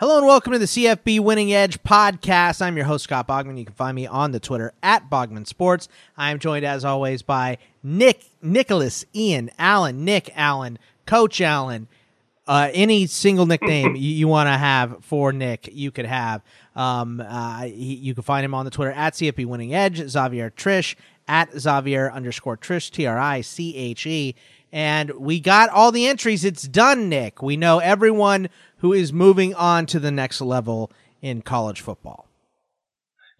Hello and welcome to the CFB Winning Edge podcast. I'm your host, Scott Bogman. You can find me on the Twitter at Bogman Sports. I am joined, as always, by Nick, Nicholas, Ian, Allen, Nick Allen, Coach Allen. Uh, any single nickname you, you want to have for Nick, you could have. Um, uh, he, you can find him on the Twitter at CFB Winning Edge, Xavier Triche, at Xavier underscore Triche, T R I C H E. And we got all the entries. It's done, Nick. We know everyone who is moving on to the next level in college football.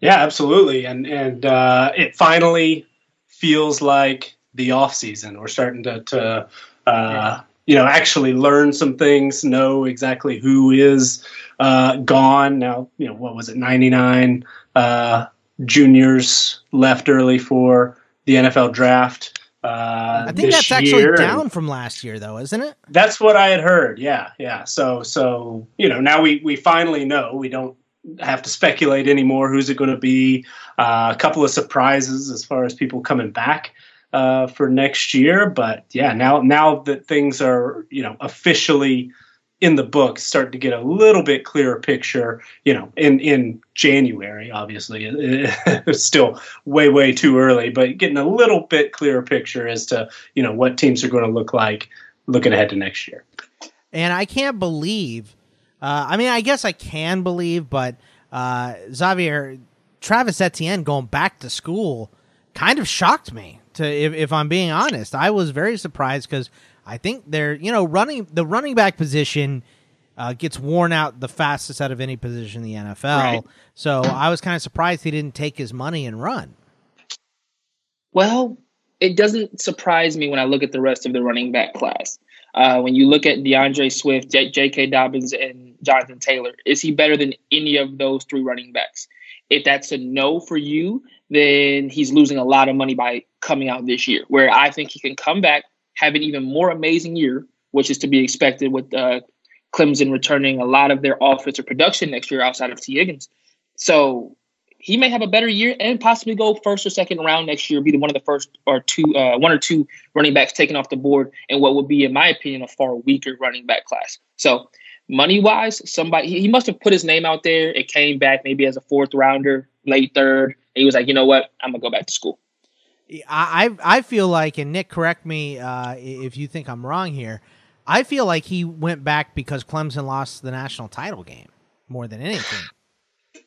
Yeah, absolutely. And and uh, it finally feels like the off season. We're starting to, to uh, yeah. you know actually learn some things, know exactly who is uh, gone now. You know what was it, ninety nine uh, juniors left early for the NFL draft. Uh, I think that's actually down from last year, though, isn't it? That's what I had heard. Yeah, yeah. So, so you know, now we we finally know. We don't have to speculate anymore. Who's it going to be? Uh, a couple of surprises as far as people coming back uh, for next year. But yeah, now now that things are you know officially in the book start to get a little bit clearer picture you know in in january obviously. It's still way way too early but getting a little bit clearer picture as to you know what teams are going to look like looking ahead to next year. And i can't believe uh, i mean i guess i can believe but uh, xavier travis etienne going back to school kind of shocked me to if, if i'm being honest. I was very surprised because I think they're you know running the running back position uh, gets worn out the fastest out of any position in the NFL. Right. So I was kind of surprised he didn't take his money and run. Well, it doesn't surprise me when I look at the rest of the running back class. Uh, when you look at D'Andre Swift, J- J.K. Dobbins, and Jonathan Taylor, is he better than any of those three running backs? If that's a no for you, then he's losing a lot of money by coming out this year. Where I think he can come back, have an even more amazing year, which is to be expected with uh, Clemson returning a lot of their offensive production next year outside of Tee Higgins. So he may have a better year and possibly go first or second round next year, be one of the first or two, uh, one or two running backs taken off the board, and what would be, in my opinion, a far weaker running back class. So money wise, somebody he must have put his name out there. It came back maybe as a fourth rounder, late third. He was like, you know what, I'm gonna go back to school. I I feel like, and Nick, correct me uh, if you think I'm wrong here. I feel like he went back because Clemson lost the national title game more than anything.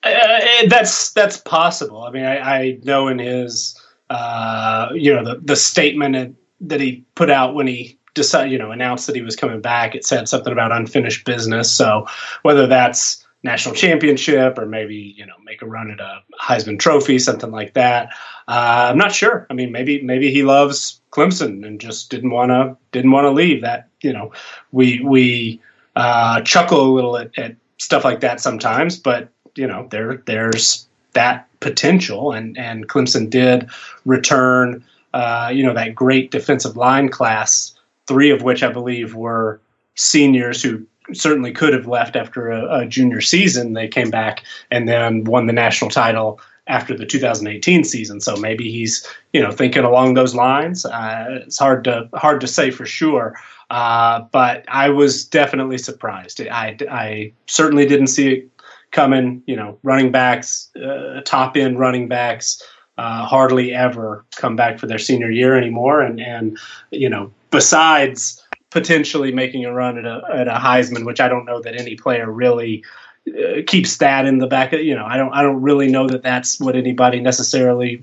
Uh, that's that's possible. I mean, I, I know in his uh, you know the the statement that he put out when he decided you know announced that he was coming back, it said something about unfinished business. So whether that's national championship or maybe you know make a run at a Heisman Trophy, something like that. Uh, I'm not sure. I mean, maybe maybe he loves Clemson and just didn't want to didn't want to leave. That you know, we we uh, chuckle a little at, at stuff like that sometimes, but you know, there there's that potential, and and Clemson did return. Uh, you know that great defensive line class, three of which I believe were seniors who certainly could have left after a, a, junior season. They came back and then won the national title after the 2018 season. So maybe he's you know thinking along those lines. Uh, it's hard to hard to say for sure. Uh, but I was definitely surprised. I, I certainly didn't see it coming. You know, running backs, uh, top end running backs. Uh, hardly ever come back for their senior year anymore, and and you know, besides potentially making a run at a at a Heisman, which I don't know that any player really uh, keeps that in the back. Of, you know, I don't I don't really know that that's what anybody necessarily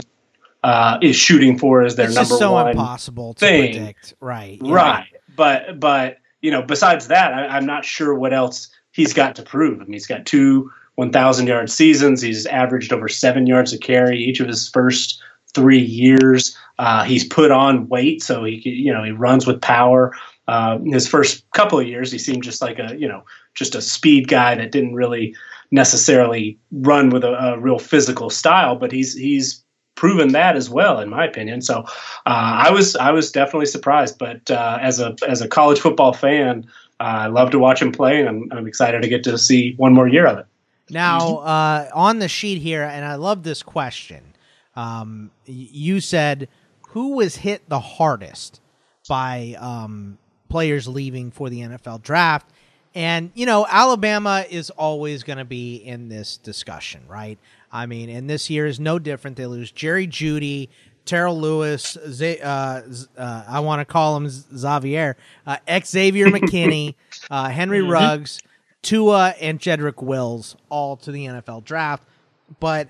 uh, is shooting for as their number one. it's number so one impossible to thing. predict. Right, right. But but you know, besides that, I, I'm not sure what else he's got to prove. I mean, he's got two 1,000 yard seasons. He's averaged over seven yards a carry each of his first three years. Uh, he's put on weight, so he you know he runs with power. Uh, his first couple of years, he seemed just like a you know just a speed guy that didn't really necessarily run with a, a real physical style, but he's he's proven that as well, in my opinion. So uh, I was I was definitely surprised, but uh, as a as a college football fan, uh, I love to watch him play, and I'm, I'm excited to get to see one more year of it. Now uh, on the sheet here, and I love this question. Um, you said who was hit the hardest by um, players leaving for the NFL draft. And, you know, Alabama is always going to be in this discussion, right? I mean, and this year is no different. They lose Jerry Jeudy, Terrell Lewis, Z- uh, uh, I want to call him Xavier, uh, Xavier McKinney, uh, Henry mm-hmm. Ruggs, Tua, and Jedrick Wills all to the NFL draft. But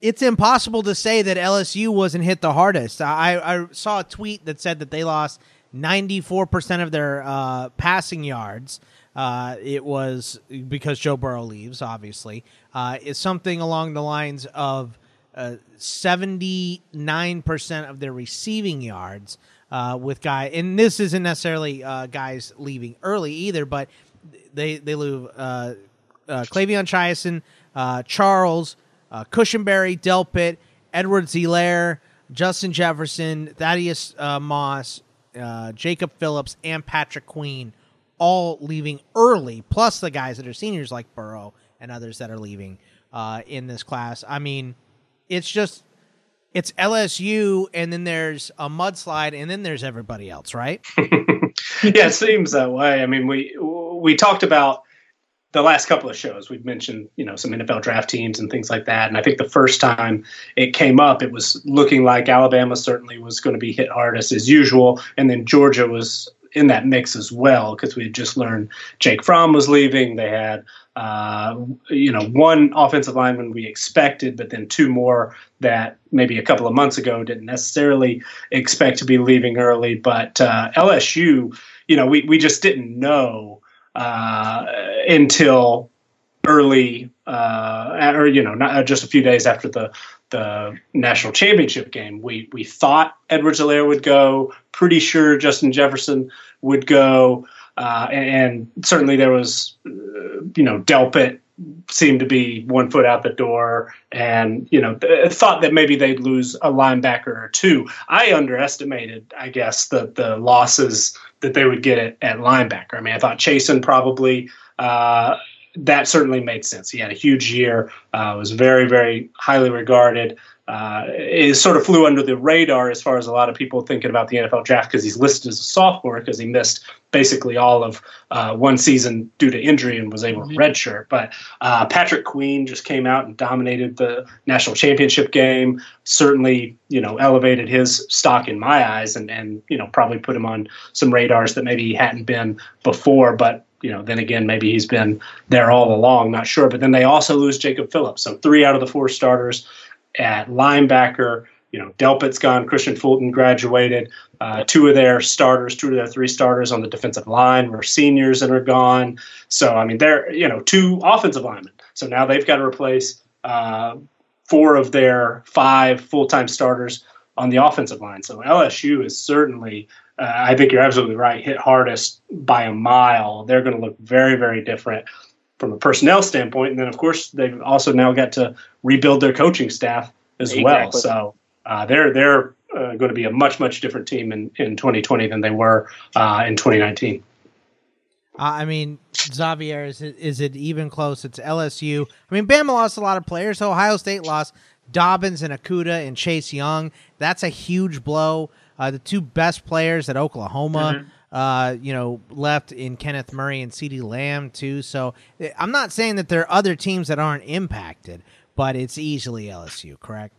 it's impossible to say that LSU wasn't hit the hardest. I, I saw a tweet that said that they lost 94% of their uh, passing yards. Uh, it was because Joe Burrow leaves, obviously. Uh, something along the lines of uh, 79% of their receiving yards uh, with guy, and this isn't necessarily uh, guys leaving early either, but they they lose uh, uh, K'Lavon Chaisson, uh, Charles, Cushenberry, Delpit, Edwards-Helaire, Justin Jefferson, Thaddeus Moss, uh, Jacob Phillips, and Patrick Queen, all leaving early, plus the guys that are seniors like Burrow and others that are leaving uh, in this class. I mean, it's just it's LSU, and then there's a mudslide, and then there's everybody else, right? yeah, it seems that way. I mean, we we talked about the last couple of shows we've mentioned you know some NFL draft teams and things like that. And I think the first time it came up it was looking like Alabama certainly was going to be hit hardest as usual. And then Georgia was in that mix as well because we had just learned Jake Fromm was leaving. They had uh, you know one offensive lineman we expected but then two more that maybe a couple of months ago didn't necessarily expect to be leaving early. But uh, LSU you know we, we just didn't know uh, until early, uh, or you know, not uh, just a few days after the the national championship game. We we thought Edwards-Helaire would go. Pretty sure Justin Jefferson would go, uh, and, and, certainly there was, uh, you know, Delpit seemed to be one foot out the door, and you know, thought that maybe they'd lose a linebacker or two. I underestimated, I guess, the the losses that they would get at, at linebacker. I mean, I thought Chaisson probably uh, that certainly made sense. He had a huge year, uh, was very, very highly regarded. Uh, it sort of flew under the radar as far as a lot of people thinking about the NFL draft because he's listed as a sophomore because he missed basically all of uh, one season due to injury and was able to mm-hmm. redshirt. But uh, Patrick Queen just came out and dominated the national championship game. Certainly, you know, elevated his stock in my eyes and and you know probably put him on some radars that maybe he hadn't been before. But you know, then again, maybe he's been there all along, not sure. But then they also lose Jacob Phillips. So three out of the four starters at linebacker. You know, Delpit's gone. Kristian Fulton graduated. Uh, two of their starters, two of their three starters on the defensive line were seniors and are gone. So, I mean, they're, you know, two offensive linemen. So now they've got to replace uh, four of their five full time starters on the offensive line. So LSU is certainly, uh, I think you're absolutely right, hit hardest by a mile. They're going to look very, very different from a personnel standpoint. And then, of course, they've also now got to rebuild their coaching staff as exactly. well. So uh, they're they're uh, going to be a much much different team in, in 2020 than they were uh, in 2019. Uh, I mean, Xavier, is it, is it even close? It's LSU. I mean, Bama lost a lot of players. Ohio State lost Dobbins and Okudah and Chase Young. That's a huge blow. Uh, the two best players at Oklahoma. Mm-hmm uh, you know, left in Kenneth Murray and CeeDee Lamb too. So eh, I'm not saying that there are other teams that aren't impacted, but it's easily LSU, correct?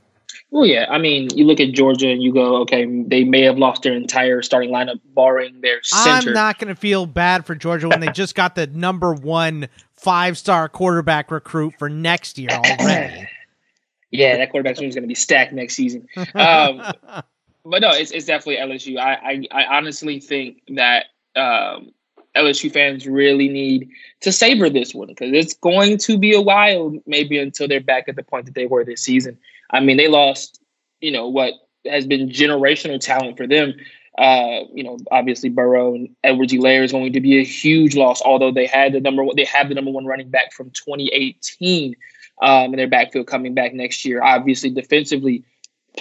Well, yeah. I mean, you look at Georgia and you go, okay, they may have lost their entire starting lineup, barring their center. I'm not going to feel bad for Georgia when they just got the number one five star quarterback recruit for next year already. yeah, that quarterback room is going to be stacked next season. Um, but no, it's, it's definitely LSU. I, I, I honestly think that um, LSU fans really need to savor this one because it's going to be a while, maybe until they're back at the point that they were this season. I mean, they lost, you know, what has been generational talent for them. Uh, you know, obviously Burrow and Edwards-Helaire is going to be a huge loss, although they had the number one, they have the number one running back from 2018 um, in their backfield coming back next year. Obviously, defensively,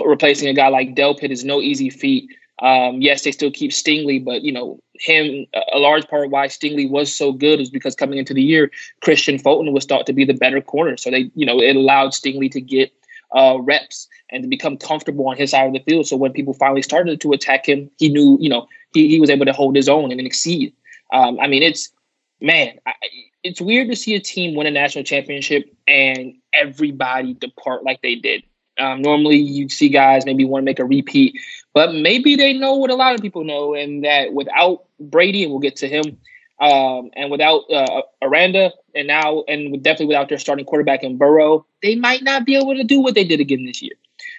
replacing a guy like Delpit is no easy feat. Um, yes, they still keep Stingley, but you know him. A large part of why Stingley was so good is because coming into the year, Kristian Fulton was thought to be the better corner. So they, you know, it allowed Stingley to get uh, reps and to become comfortable on his side of the field. So when people finally started to attack him, he knew, you know, he, he was able to hold his own and exceed. Um, I mean, it's man, I, it's weird to see a team win a national championship and everybody depart like they did. Um, normally, you see guys maybe want to make a repeat, but maybe they know what a lot of people know, and that without Brady, and we'll get to him, um, and without uh, Aranda, and now, and definitely without their starting quarterback in Burrow, they might not be able to do what they did again this year.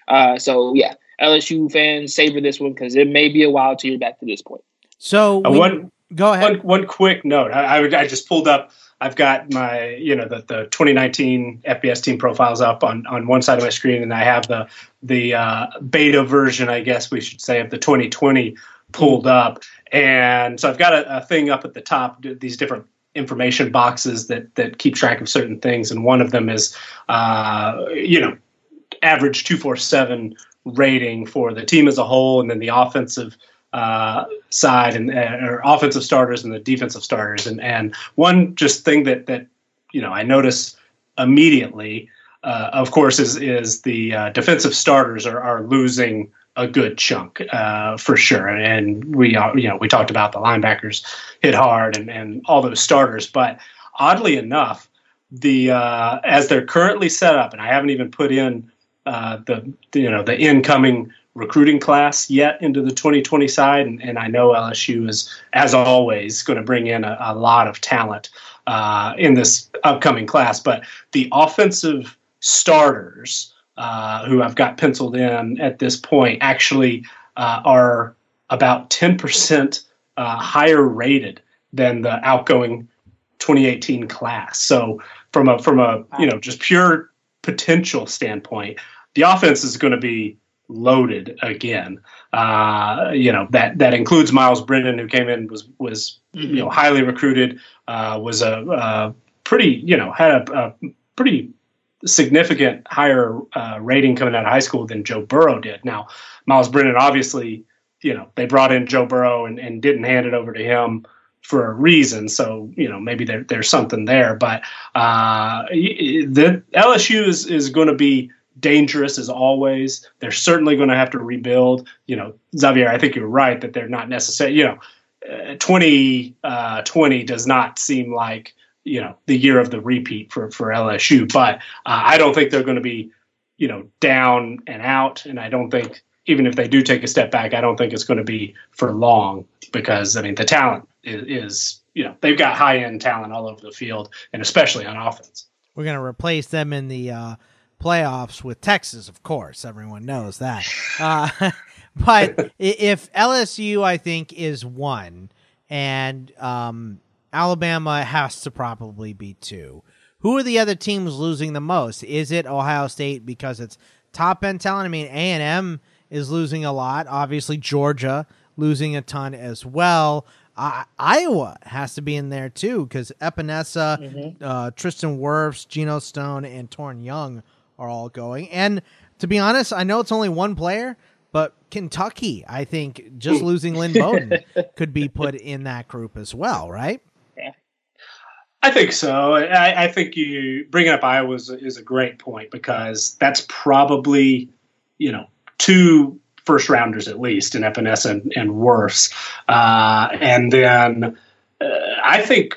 Uh, so, yeah, LSU fans, savor this one because it may be a while till you're back to this point. So, uh, we, one, go ahead. One, one quick note. I, I, I just pulled up I've got my, you know, the, the 2019 FBS team profiles up on, on one side of my screen, and I have the the uh, beta version, I guess we should say, of the 2020 pulled up. And so I've got a, a thing up at the top, these different information boxes that that keep track of certain things, and one of them is, uh, you know, average 247 rating for the team as a whole, and then the offensive uh, side and uh, or offensive starters and the defensive starters. And and one just thing that that you know I notice immediately, uh, of course, is is the uh, defensive starters are are losing a good chunk uh, for sure. And we you know we talked about the linebackers hit hard and and all those starters, but oddly enough, the uh, as they're currently set up, and I haven't even put in the you know the incoming recruiting class yet into the 2020 side, and, and I know LSU is, as always, going to bring in a, a lot of talent uh, in this upcoming class. But the offensive starters uh, who I've got penciled in at this point actually uh, are about 10% uh, higher rated than the outgoing 2018 class. So from a from a you know just pure potential standpoint, the offense is going to be loaded again. Uh, you know that that includes Myles Brennan, who came in was was you know highly recruited, uh, was a, a, pretty you know had a, a pretty significant higher uh, rating coming out of high school than Joe Burrow did. Now Myles Brennan, obviously, you know they brought in Joe Burrow and, and didn't hand it over to him for a reason. So you know maybe there, there's something there, but uh, the LSU is is going to be dangerous as always. They're certainly going to have to rebuild. You know, Xavier, I think you're right that they're not necessarily, you know, uh, 2020 uh, does not seem like, you know, the year of the repeat for, for LSU, but uh, I don't think they're going to be, you know, down and out. And I don't think, even if they do take a step back, I don't think it's going to be for long because, I mean, the talent is, is you know, they've got high end talent all over the field and especially on offense. We're going to replace them in the, uh, playoffs with Texas, of course. Everyone knows that. Uh, but if LSU, I think, is one, and um, Alabama has to probably be two. Who are the other teams losing the most? Is it Ohio State because it's top end talent? I mean, A and M is losing a lot. Obviously, Georgia losing a ton as well. Uh, Iowa has to be in there too because Epenesa, mm-hmm. uh, Tristan Wirfs, Geno Stone, and Toren Young are all going. And to be honest, I know it's only one player, but Kentucky, I think just losing Lynn Bowden could be put in that group as well, right? Yeah. I think so. I, I, think you bringing up Iowa is, is, a great point because that's probably, you know, two first rounders at least in Epenesa and, and Wirfs. Uh, and then uh, I think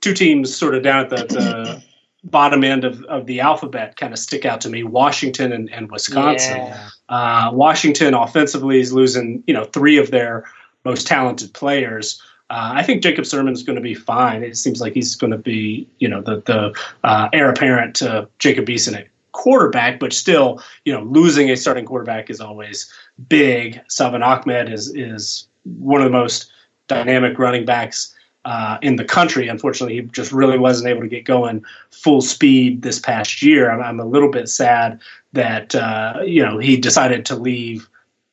two teams sort of down at the, the bottom end of, of the alphabet kind of stick out to me Washington and, and Wisconsin. Yeah. Uh, Washington offensively is losing, you know, three of their most talented players. Uh, I think Jacob Sirmon is going to be fine. It seems like he's going to be, you know, the the uh, heir apparent to Jacob Eason at quarterback, but still, you know, losing a starting quarterback is always big. Salvon Ahmed is is one of the most dynamic running backs uh, in the country. Unfortunately, he just really wasn't able to get going full speed this past year. I'm, I'm a little bit sad that uh, you know he decided to leave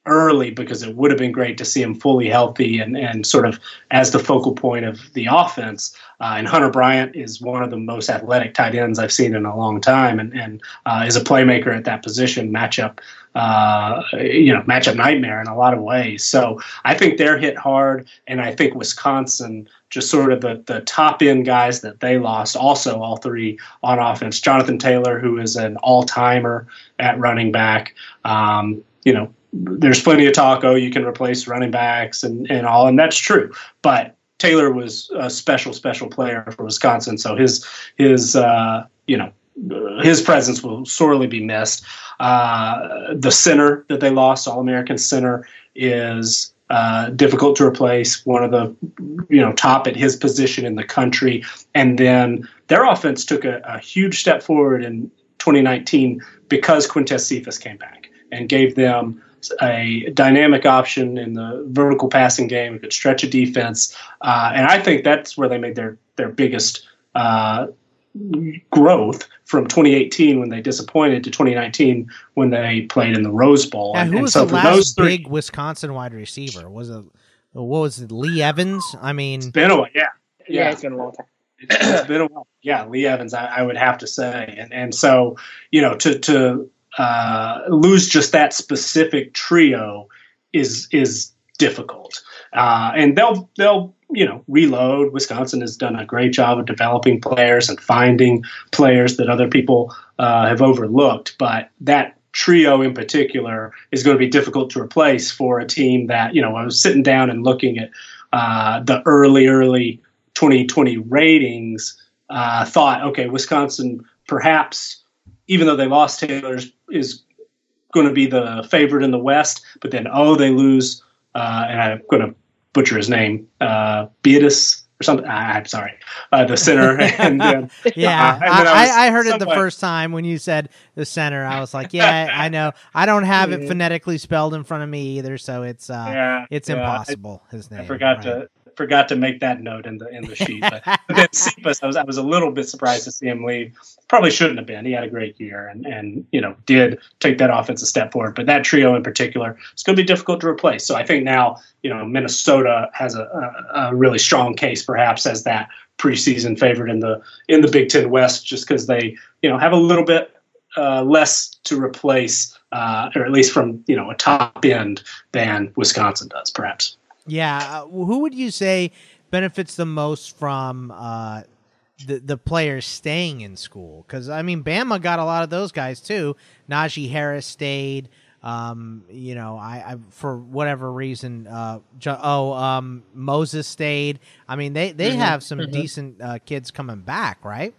early because it would have been great to see him fully healthy and, and sort of as the focal point of the offense. Uh, and Hunter Bryant is one of the most athletic tight ends I've seen in a long time and, and uh, is a playmaker at that position, matchup, uh, you know, matchup nightmare in a lot of ways. So I think they're hit hard. And I think Wisconsin, just sort of the, the top end guys that they lost, also all three on offense. Jonathan Taylor, who is an all timer at running back. Um, you know, there's plenty of talk. Oh, you can replace running backs and, and all, and that's true. But Taylor was a special, special player for Wisconsin, so his his uh, you know his presence will sorely be missed. Uh, the center that they lost, All American center, is uh, difficult to replace. One of the you know top at his position in the country, and then their offense took a, a huge step forward in 2019 because Quintez Cephus came back and gave them a dynamic option in the vertical passing game, could stretch a defense, uh, and I think that's where they made their their biggest uh, growth from 2018 when they disappointed to 2019 when they played in the Rose Bowl. Yeah, who was so the last three, big Wisconsin wide receiver? Was it what was it? Lee Evans? I mean, it's been a while. Yeah, yeah, yeah it's been a long time. it's, it's been a while. Yeah, Lee Evans, I, I, would have to say, and and so you know to to uh, lose just that specific trio is is difficult, uh, and they'll they'll you know reload. Wisconsin has done a great job of developing players and finding players that other people uh, have overlooked, but that trio in particular is going to be difficult to replace for a team that you know I was sitting down and looking at uh, the early early 2020 ratings. Uh, thought okay, Wisconsin perhaps even though they lost Taylor, is going to be the favorite in the West. But then, oh, they lose, uh, and I'm going to butcher his name, uh, Beatus or something. I, am sorry, uh, the center. and then, yeah, uh, and I, I, I, heard it the first time when you said the center. I was like, yeah, I know. I don't have it phonetically spelled in front of me either, so it's uh, yeah, it's yeah, impossible. his name. I forgot right. to forgot to make that note in the in the sheet. But, but then Cephus, I was I was a little bit surprised to see him leave. Probably shouldn't have been. He had a great year and and you know did take that offense a step forward. But that trio in particular, it's going to be difficult to replace. So I think now you know Minnesota has a, a, a really strong case, perhaps as that preseason favorite in the in the Big Ten West, just because they you know have a little bit uh, less to replace, uh, or at least from you know a top end than Wisconsin does, perhaps. Yeah, uh, who would you say benefits the most from uh, the the players staying in school? Because I mean, Bama got a lot of those guys too. Najee Harris stayed. Um, you know, I, I for whatever reason, uh, oh, um, Moses stayed. I mean, they they mm-hmm. have some mm-hmm. decent uh, kids coming back, right?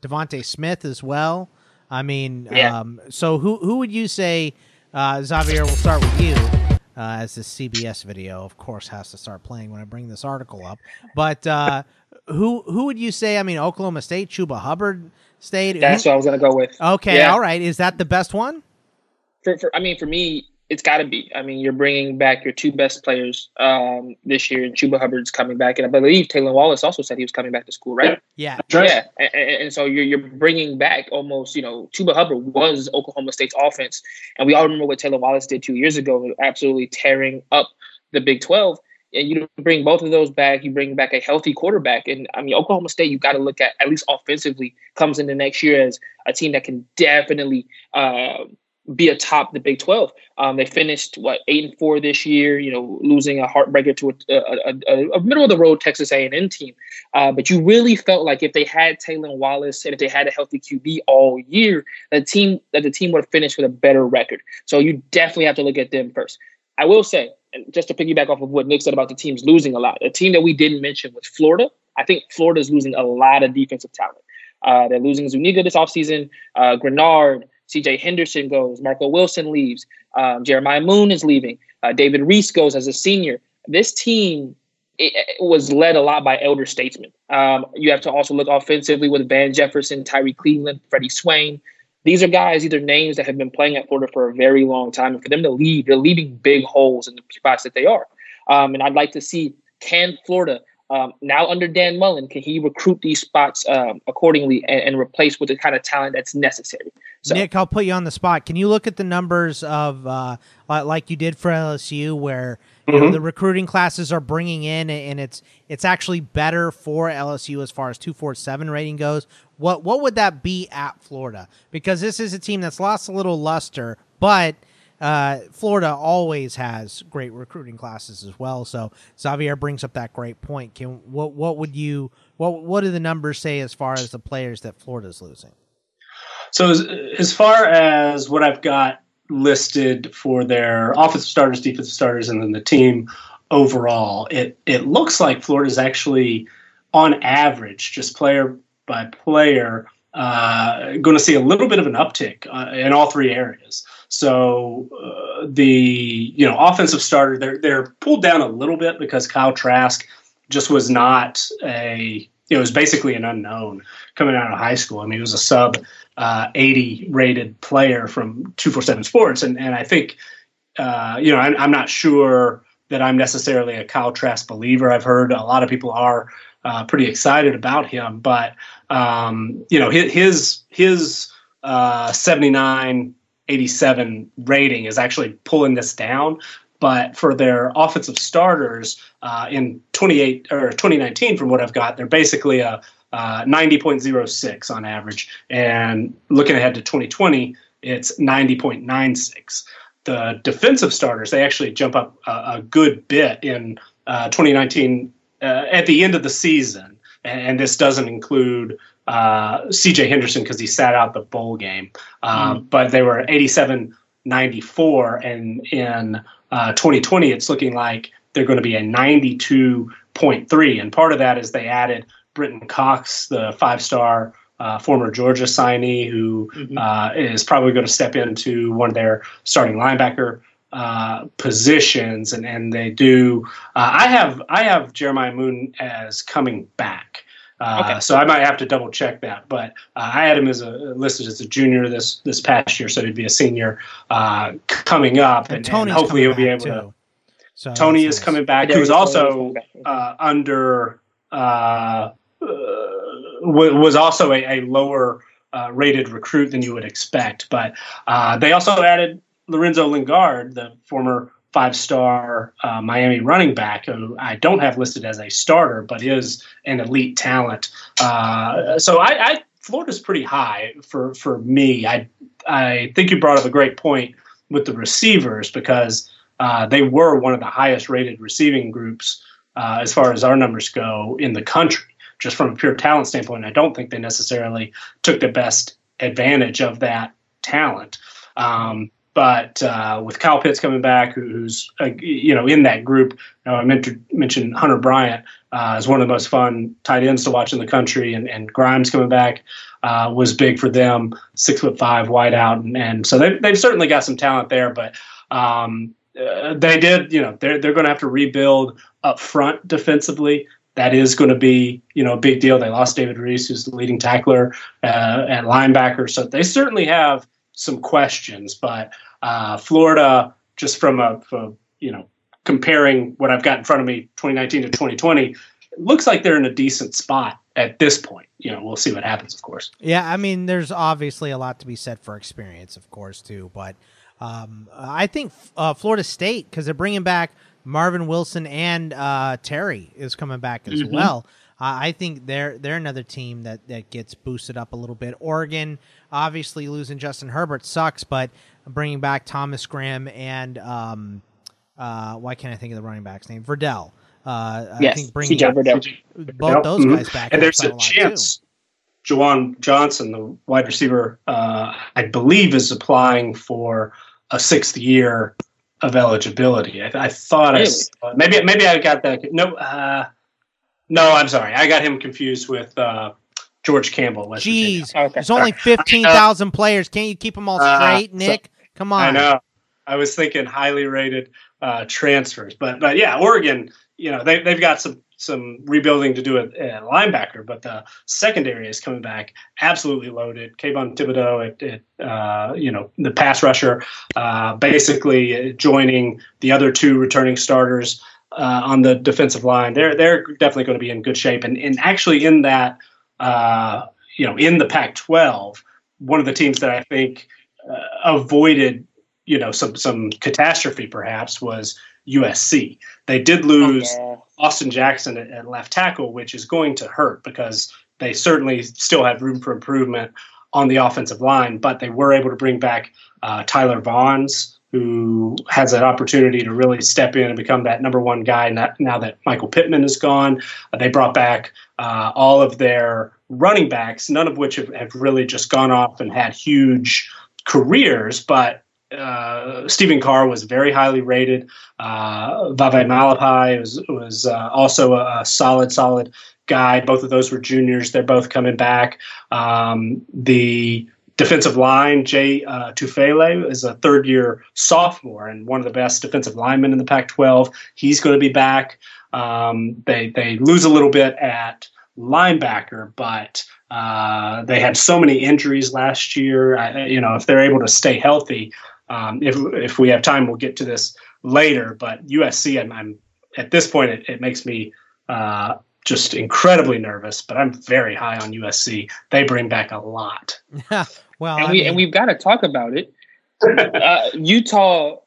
DeVonta Smith as well. I mean, yeah. um, so who who would you say, uh, Xavier? We'll start with you uh, as this CBS video, of course, has to start playing when I bring this article up. But uh, who who would you say? I mean, Oklahoma State, Chuba Hubbard State. That's who? what I was going to go with. Okay, yeah. all right. Is that the best one? For, for I mean, for me, it's got to be. I mean, you're bringing back your two best players um, this year, and Chuba Hubbard's coming back, and I believe Tylan Wallace also said he was coming back to school, right? Yeah, yeah. And, and, so you're you're bringing back almost, you know, Chuba Hubbard was Oklahoma State's offense, and we all remember what Tylan Wallace did two years ago, absolutely tearing up the Big Twelve. And you bring both of those back, you bring back a healthy quarterback, and I mean, Oklahoma State, You've got to look at at least offensively comes into next year as a team that can definitely. Uh, be atop the Big 12. Um, they finished what eight and four this year. You know, losing a heartbreaker to a, a, a, a middle of the road Texas A&M team. Uh, but you really felt like if they had Tylan Wallace and if they had a healthy QB all year, the team that the team would have finished with a better record. So you definitely have to look at them first. I will say, just to piggyback off of what Nick said about the teams losing a lot, a team that we didn't mention was Florida. I think Florida is losing a lot of defensive talent. Uh, they're losing Zuniga this offseason, uh, Greenard, CJ Henderson goes, Marco Wilson leaves, um, Jeremiah Moon is leaving, uh, David Reese goes as a senior. This team it, it was led a lot by elder statesmen. Um, you have to also look offensively with Van Jefferson, Tyrie Cleveland, Freddie Swain. These are guys, either names that have been playing at Florida for a very long time. And for them to leave, they're leaving big holes in the spots that they are. Um, and I'd like to see can Florida um, now under Dan Mullen, can he recruit these spots um, accordingly and, and, replace with the kind of talent that's necessary? So, Nick, I'll put you on the spot. Can you look at the numbers of uh, like you did for LSU, where mm-hmm. know, the recruiting classes are bringing in, and it's it's actually better for LSU as far as two four seven rating goes. What what would that be at Florida? Because this is a team that's lost a little luster, but uh, Florida always has great recruiting classes as well. So Xavier brings up that great point. Can what what would you what what do the numbers say as far as the players that Florida's losing? So as, as far as what I've got listed for their offensive starters, defensive starters, and then the team overall. It it looks like Florida's actually on average, just player by player, uh, going to see a little bit of an uptick uh, in all three areas. So uh, the you know offensive starter they're they're pulled down a little bit because Kyle Trask just was not a it was basically an unknown coming out of high school. I mean, he was a sub uh, 80 rated player from 247 Sports. And, and I think, uh, you know, I'm, I'm, not sure that I'm necessarily a Kyle Trask believer. I've heard a lot of people are uh, pretty excited about him, but, um, you know, his, his, his uh, 79 87 rating is actually pulling this down but for their offensive starters uh, in 28 or 2019, from what I've got, they're basically a, a 90.06 on average. And looking ahead to 2020, it's 90.96. The defensive starters, they actually jump up a, a good bit in uh, 2019 uh, at the end of the season. And, and this doesn't include uh, CJ Henderson because he sat out the bowl game. mm. But they were 87 94, and in uh, 2020, it's looking like they're going to be a 92.3. And part of that is they added Brenton Cox, the five star uh, former Georgia signee, who mm-hmm. uh, is probably going to step into one of their starting linebacker uh, positions, and and they do. Uh, I have I have Jeremiah Moon as coming back. Uh, okay. So I might have to double check that, but uh, I had him as a listed as a junior this this past year, so he'd be a senior uh, coming up, and, and, and hopefully he'll be able too. to. So Tony is coming back. He was also uh, under uh, was also a, a lower rated recruit than you would expect, but they also added Lorenzo Lingard, the former five star uh, Miami running back who I don't have listed as a starter, but is an elite talent. Uh, so I, I Florida's pretty high for for me. I I think you brought up a great point with the receivers because uh, they were one of the highest rated receiving groups uh, as far as our numbers go in the country. Just from a pure talent standpoint, I don't think they necessarily took the best advantage of that talent. Um, but uh, with Kyle Pitts coming back, who's uh, you know in that group, you know, I mentioned, Hunter Bryant uh, as one of the most fun tight ends to watch in the country, and, and Grimes coming back uh, was big for them. Six foot five, wide out, and, and so they've they've certainly got some talent there. But um, uh, they did, you know, they're they're going to have to rebuild up front defensively. That is going to be, you know, a big deal. They lost David Reese, who's the leading tackler uh, and linebacker, so they certainly have some questions. But uh, Florida, just from a, you know comparing what I've got in front of me, 2019 to 2020, looks like they're in a decent spot at this point. You know, we'll see what happens, of course. Yeah, I mean, there's obviously a lot to be said for experience, of course, too. But um, I think uh, Florida State, because they're bringing back Marvin Wilson and uh, Terry is coming back as mm-hmm. well. Uh, I think they're they're another team that that gets boosted up a little bit. Oregon, obviously losing Justin Herbert sucks, but bringing back Thomas Graham and um, uh, why can't I think of the running back's name? Verdell. Uh, yes, I think bringing Verdell. both those mm-hmm. guys back. And there's a, a chance. Juwan Johnson, the wide receiver, uh, I believe, is applying for a sixth year of eligibility. I, I thought really? I maybe maybe I got that. No, uh, no, I'm sorry. I got him confused with uh, George Campbell. West Jeez, okay. there's only fifteen thousand players. Can't you keep them all uh, straight, uh, Nick? So, Come on. I know. I was thinking highly rated uh, transfers, but but yeah, Oregon. You know they they've got some some rebuilding to do at, at linebacker, but the secondary is coming back absolutely loaded. Kayvon Thibodeaux at, at uh, you know the pass rusher, uh, basically joining the other two returning starters uh, on the defensive line. They're they're definitely going to be in good shape. And and actually in that uh, you know in the Pac-12, one of the teams that I think uh, avoided you know some some catastrophe perhaps was USC. They did lose okay. Austin Jackson at, at left tackle, which is going to hurt because they certainly still have room for improvement on the offensive line, but they were able to bring back uh, Tyler Vaughns, who has an opportunity to really step in and become that number one guy now that Michael Pittman is gone. Uh, they brought back uh, all of their running backs, none of which have, have, really just gone off and had huge careers, but uh, Stephen Carr was very highly rated. Uh, Vavae Malepeai was was uh, also a, a, solid, solid guy. Both of those were juniors. They're both coming back. Um, the defensive line, Jay uh, Tufele, is a third year sophomore and one of the best defensive linemen in the Pac 12. He's going to be back. Um, they, they lose a little bit at linebacker, but uh, they had so many injuries last year. I, you know, if they're able to stay healthy, um, if if we have time, we'll get to this later. But USC, I'm, I'm at this point, it, it makes me uh, just incredibly nervous. But I'm very high on USC. They bring back a lot. Yeah. well, and I we mean... and we've got to talk about it. uh, Utah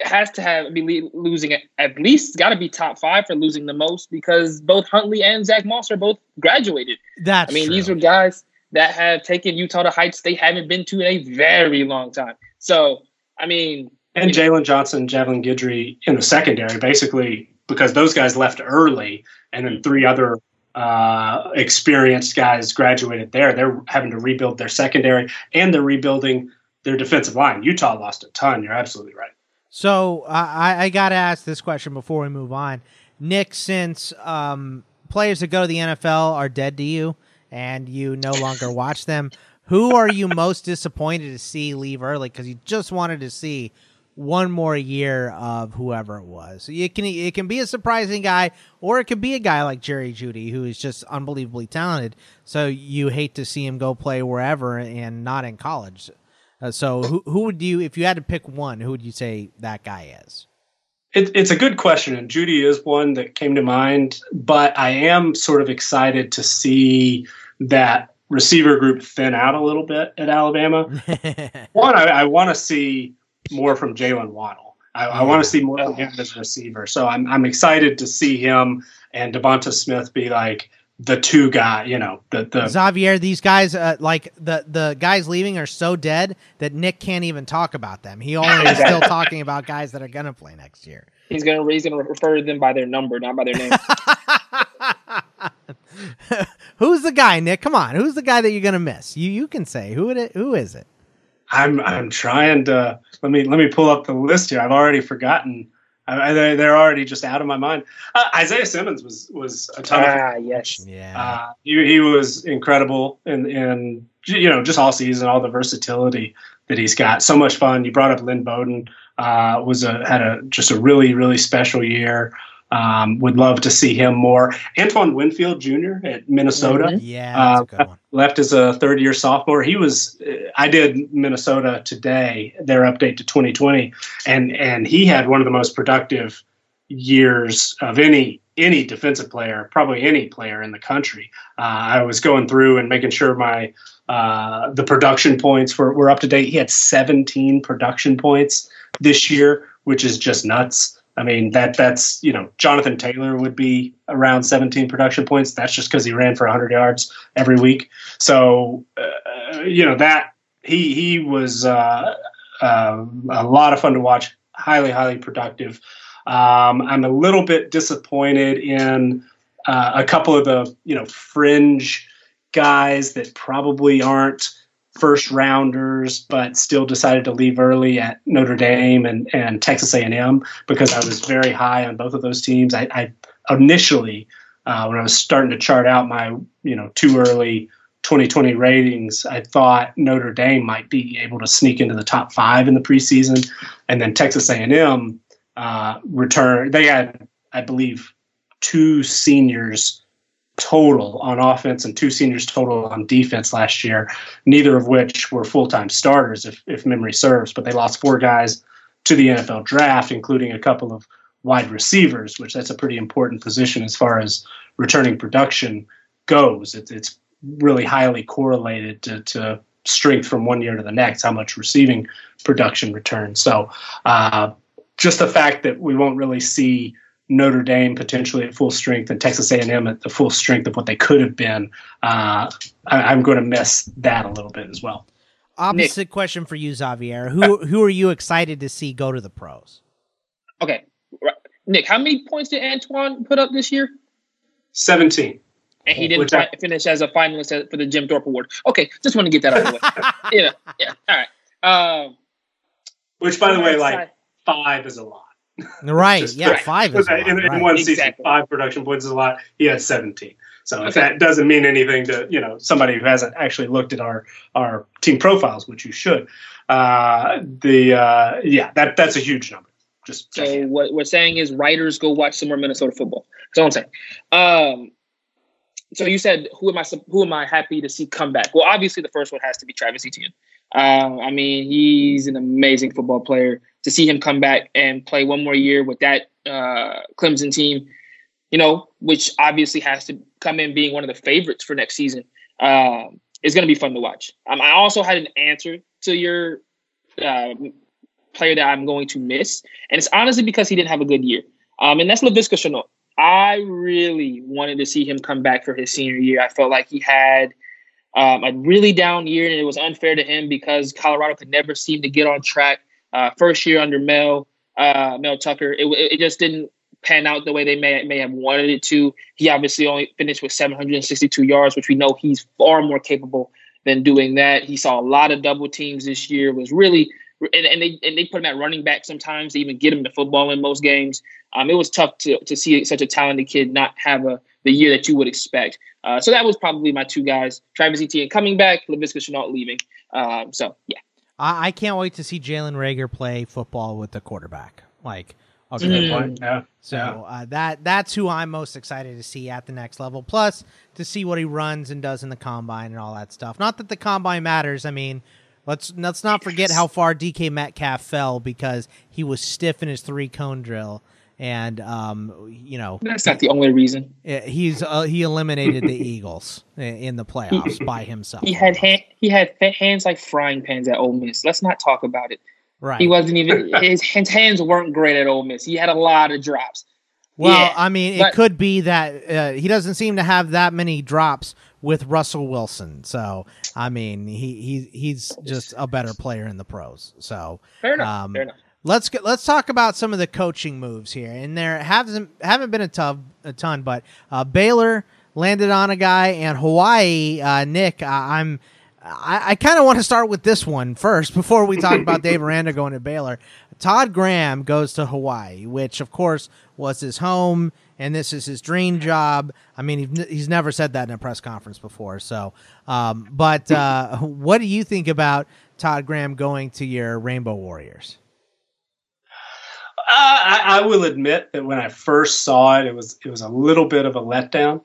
has to have be losing at least got to be top five for losing the most because both Huntley and Zach Moss are both graduated. That's I mean true. these are guys that have taken Utah to heights they haven't been to in a very long time. So I mean, and Jaylon Johnson, Javelin Guidry in the secondary, basically because those guys left early, and then three other uh, experienced guys graduated there. They're having to rebuild their secondary, and they're rebuilding their defensive line. Utah lost a ton. You're absolutely right. So I, I got to ask this question before we move on, Nick. Since um, players that go to the NFL are dead to you, and you no longer watch them, who are you most disappointed to see leave early because you just wanted to see one more year of whoever it was? It can it can be a surprising guy, or it could be a guy like Jerry Jeudy who is just unbelievably talented. So you hate to see him go play wherever and not in college. Uh, so who who would you, if you had to pick one, who would you say that guy is? It, it's a good question, and Jeudy is one that came to mind. But I am sort of excited to see that receiver group thin out a little bit at Alabama. one, I, I want to see more from Jaylen Waddle. I, I want to see more from him as a receiver. So I'm I'm excited to see him and DeVonta Smith be like the two guy, you know, the the Xavier. These guys, uh, like the the guys leaving, are so dead that Nick can't even talk about them. He only is still talking about guys that are gonna play next year. He's gonna he's gonna refer to them by their number, not by their name. Who's the guy, Nick? Come on, who's the guy that you're gonna miss? You you can say who it who is it? I'm I'm trying to let me let me pull up the list here. I've already forgotten I, they're already just out of my mind. Uh, Isaiah Simmons was was a ton ah, of yes, yeah. Uh, he, he was incredible, and and you know just all season, all the versatility that he's got. So much fun. You brought up Lynn Bowden. Uh, was a had a just a really really special year. Um, would love to see him more. Antoine Winfield Jr. at Minnesota. Mm-hmm. Yeah, uh, left as a third year sophomore. He was. I did Minnesota today. Their update to 2020, and and he had one of the most productive years of any any defensive player, probably any player in the country. Uh, I was going through and making sure my uh, the production points were, were up to date. He had 17 production points this year, which is just nuts. I mean that that's you know Jonathan Taylor would be around 17 production points. That's just because he ran for 100 yards every week. So uh, you know that he he was uh, uh, a lot of fun to watch. Highly highly productive. Um, I'm a little bit disappointed in uh, a couple of the you know fringe guys that probably aren't first rounders, but still decided to leave early at Notre Dame and, and Texas A&M because I was very high on both of those teams. I, I initially, uh, when I was starting to chart out my you know too early 2020 ratings, I thought Notre Dame might be able to sneak into the top five in the preseason, and then Texas A&M uh, return. They had, I believe, two seniors total on offense and two seniors total on defense last year, neither of which were full time starters, if, if memory serves. But they lost four guys to the NFL draft, including a couple of wide receivers, which that's a pretty important position as far as returning production goes. It, it's really highly correlated to, to, strength from one year to the next, how much receiving production returns. So, uh, just the fact that we won't really see Notre Dame potentially at full strength and Texas A&M at the full strength of what they could have been. Uh, I, am going to miss that a little bit as well. Opposite Nick. question for you, Xavier. Who who are you excited to see go to the pros? Okay, Nick, how many points did Antoine put up this year? Seventeen. And he didn't I, finish as a finalist for the Jim Thorpe Award. Okay, just want to get that out of the way. yeah, yeah. All right. Um, Which, by the way, like five is a lot. Right. yeah, five is in, lot, in right. one Exactly. season. Five production points is a lot. He had 17. So if that doesn't mean anything to you know somebody who hasn't actually looked at our our team profiles, which you should, uh, the uh, yeah that that's a huge number. Just So what we're saying is, writers go watch some more Minnesota football. That's all I'm saying. Um, so you said, who am I? Who am I happy to see come back? Well, obviously the first one has to be Travis Etienne. Um, I mean, he's an amazing football player. To see him come back and play one more year with that uh, Clemson team, you know, which obviously has to come in being one of the favorites for next season, um, is going to be fun to watch. Um, I also had an answer to your uh, player that I'm going to miss, and it's honestly because he didn't have a good year. Um, and that's Laviska Shenault. I really wanted to see him come back for his senior year. I felt like he had um, a really down year, and it was unfair to him because Colorado could never seem to get on track. Uh, first year under Mel uh, Mel Tucker, it, it just didn't pan out the way they may may have wanted it to. He obviously only finished with 762 yards, which we know he's far more capable than doing that. He saw a lot of double teams this year. Was really and, and they and they put him at running back sometimes to even get him the football in most games. Um, it was tough to to see such a talented kid not have a the year that you would expect. Uh, so that was probably my two guys: Travis Etienne coming back, Laviska Shenault leaving. Um, so yeah, I, I can't wait to see Jalen Reagor play football with the quarterback. Like, okay. Mm. yeah. So uh, that that's who I'm most excited to see at the next level. Plus, to see what he runs and does in the combine and all that stuff. Not that the combine matters. I mean, let's let's not forget how far DK Metcalf fell because he was stiff in his three cone drill, and um, you know that's not the only reason. eh, he's uh, he eliminated the Eagles in the playoffs by himself. He had hand, he had hands like frying pans at Ole Miss. Let's not talk about it. right. He wasn't even his, his hands weren't great at Ole Miss. He had a lot of drops. Well, Yeah, I mean, it could be that uh, he doesn't seem to have that many drops with Russell Wilson. So, I mean, he, he he's just a better player in the pros. So, Fair enough. Um, fair enough. Let's get, let's talk about some of the coaching moves here. And there hasn't haven't been a ton, a ton, but uh, Baylor landed on a guy, and Hawaii, uh, Nick, I, I'm. I, I kind of want to start with this one first before we talk about Dave Aranda going to Baylor. Todd Graham goes to Hawaii, which of course was his home, and this is his dream job. I mean, he's, he's never said that in a press conference before. So, um, but uh, what do you think about Todd Graham going to your Rainbow Warriors? I, I will admit that when I first saw it, it was it was a little bit of a letdown.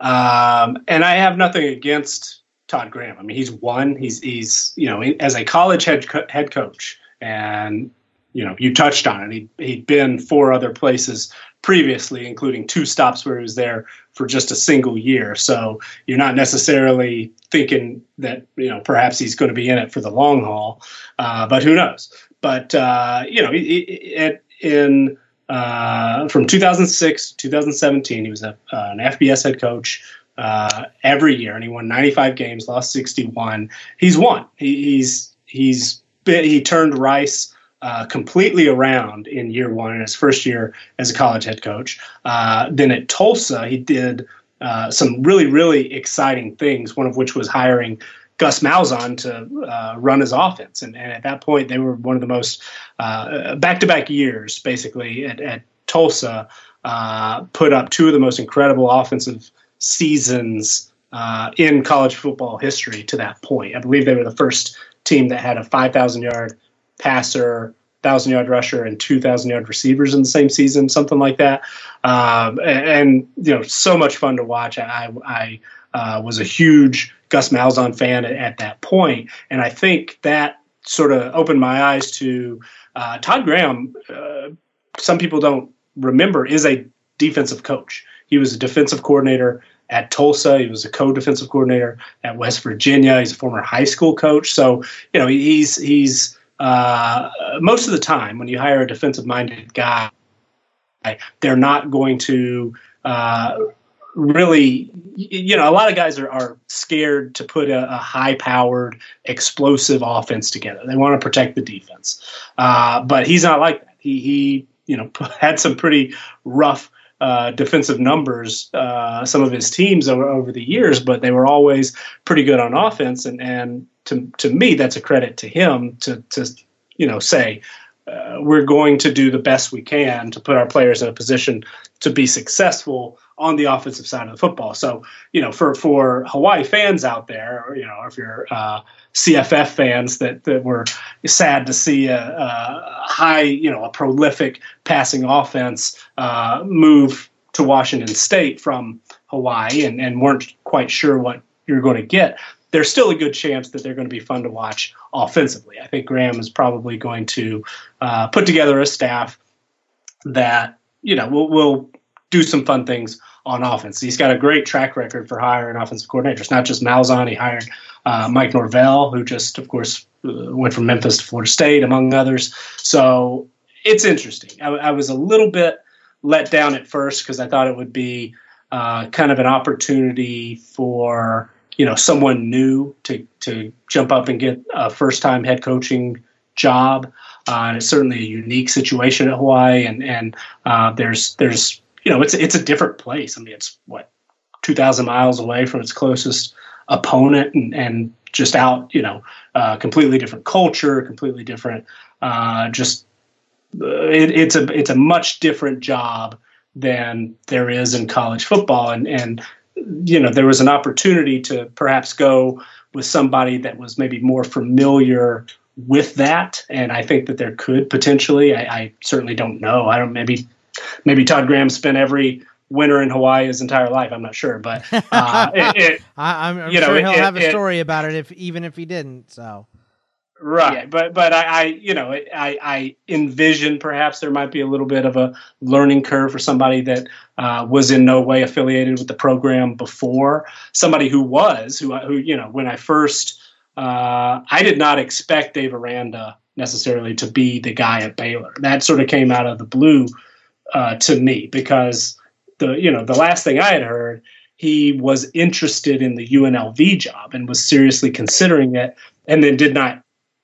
Um, and I have nothing against Todd Graham. I mean, he's won. He's he's you know as a college head co- head coach, and you know you touched on it. He he'd been four other places previously, including two stops where he was there for just a single year. So you're not necessarily thinking that you know perhaps he's going to be in it for the long haul, uh, but who knows? But uh, you know, he- at in uh, from 2006 to 2017, he was a, uh, an FBS head coach uh, every year, and he won 95 games, lost 61. He's won. He, he's he's been, he turned Rice uh, completely around in year one in his first year as a college head coach. Uh, then at Tulsa, he did uh, some really really exciting things. One of which was hiring Gus Malzahn to uh, run his offense. And, and at that point, they were one of the most back to back years, basically, at, at Tulsa, uh, put up two of the most incredible offensive seasons uh, in college football history to that point. I believe they were the first team that had a 5,000 yard passer. Thousand yard rusher and two thousand yard receivers in the same season, something like that, um, and, and, you know, so much fun to watch. I, I uh, was a huge Gus Malzahn fan at, at, that point, and I think that sort of opened my eyes to uh, Todd Graham. Uh, some people don't remember is a defensive coach. He was a defensive coordinator at Tulsa. He was a co-defensive coordinator at West Virginia. He's a former high school coach. So you know he's he's uh, most of the time when you hire a defensive-minded guy, they're not going to uh, really you know a lot of guys are, are scared to put a, a high powered explosive offense together. They want to protect the defense. Uh, but he's not like that. He, he you know had some pretty rough uh, defensive numbers uh, some of his teams over, over the years but they were always pretty good on offense. And and to, to me that's a credit to him to, to you know, say uh, we're going to do the best we can to put our players in a position to be successful on the offensive side of the football. So, you know, for for Hawaii fans out there, or, you know, if you're uh, CFF fans that that were sad to see a, a high, you know, a prolific passing offense uh, move to Washington State from Hawaii and, and weren't quite sure what you're going to get there's still a good chance that they're going to be fun to watch offensively. I think Graham is probably going to uh, put together a staff that you know will will do some fun things on offense. He's got a great track record for hiring offensive coordinators. Not just Malzahn, he hired uh, Mike Norvell, who just, of course, uh, went from Memphis to Florida State, among others. So it's interesting. I, I was a little bit let down at first because I thought it would be uh, kind of an opportunity for you know someone new to to jump up and get a first time head coaching job. Uh, and it's certainly a unique situation at Hawaii, and and uh, there's there's you know it's it's a different place. I mean, it's what two thousand miles away from its closest opponent, and and just out you know uh, completely different culture, completely different. Uh, just uh, it, it's a it's a much different job than there is in college football, and and you know there was an opportunity to perhaps go with somebody that was maybe more familiar with that and i think that there could potentially i, I certainly don't know. I don't maybe maybe todd graham spent every winter in hawaii his entire life i'm not sure but uh, it, it, I, am sure know, he'll it, have a story about it if even if he didn't so Right, yeah. but but I, I, you know I, I envision perhaps there might be a little bit of a learning curve for somebody that uh, was in no way affiliated with the program before. Somebody who was who who you know when I first uh, I did not expect Dave Aranda necessarily to be the guy at Baylor. That sort of came out of the blue uh, to me because the you know the last thing I had heard he was interested in the UNLV job and was seriously considering it and then did not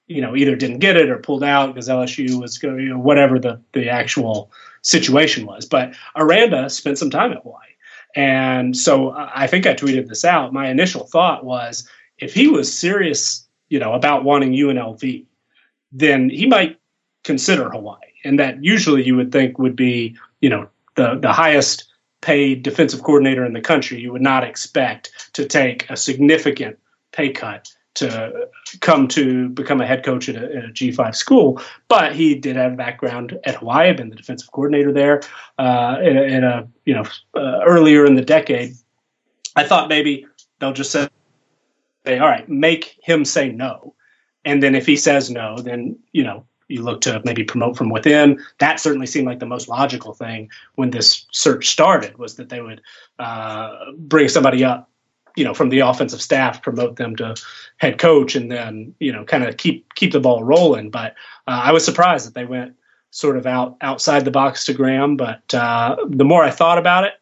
you know either didn't get it or pulled out because LSU was going, you know, whatever the the actual situation was. But Aranda spent some time at Hawaii, and so I think I tweeted this out. My initial thought was if he was serious, you know, about wanting UNLV, then he might consider Hawaii, and that usually you would think would be you know the the highest paid defensive coordinator in the country. You would not expect to take a significant pay cut to come to become a head coach at a a G5 school, but he did have a background at Hawaii, been the defensive coordinator there uh, in, a, in, a, you know uh, earlier in the decade. I thought maybe they'll just say, "All right, make him say no," and then if he says no, then you know you look to maybe promote from within. That certainly seemed like the most logical thing when this search started was that they would uh, bring somebody up you know from the offensive staff promote them to head coach and then you know kind of keep keep the ball rolling. But uh, i was surprised that they went sort of out outside the box to graham. But uh, the more i thought about it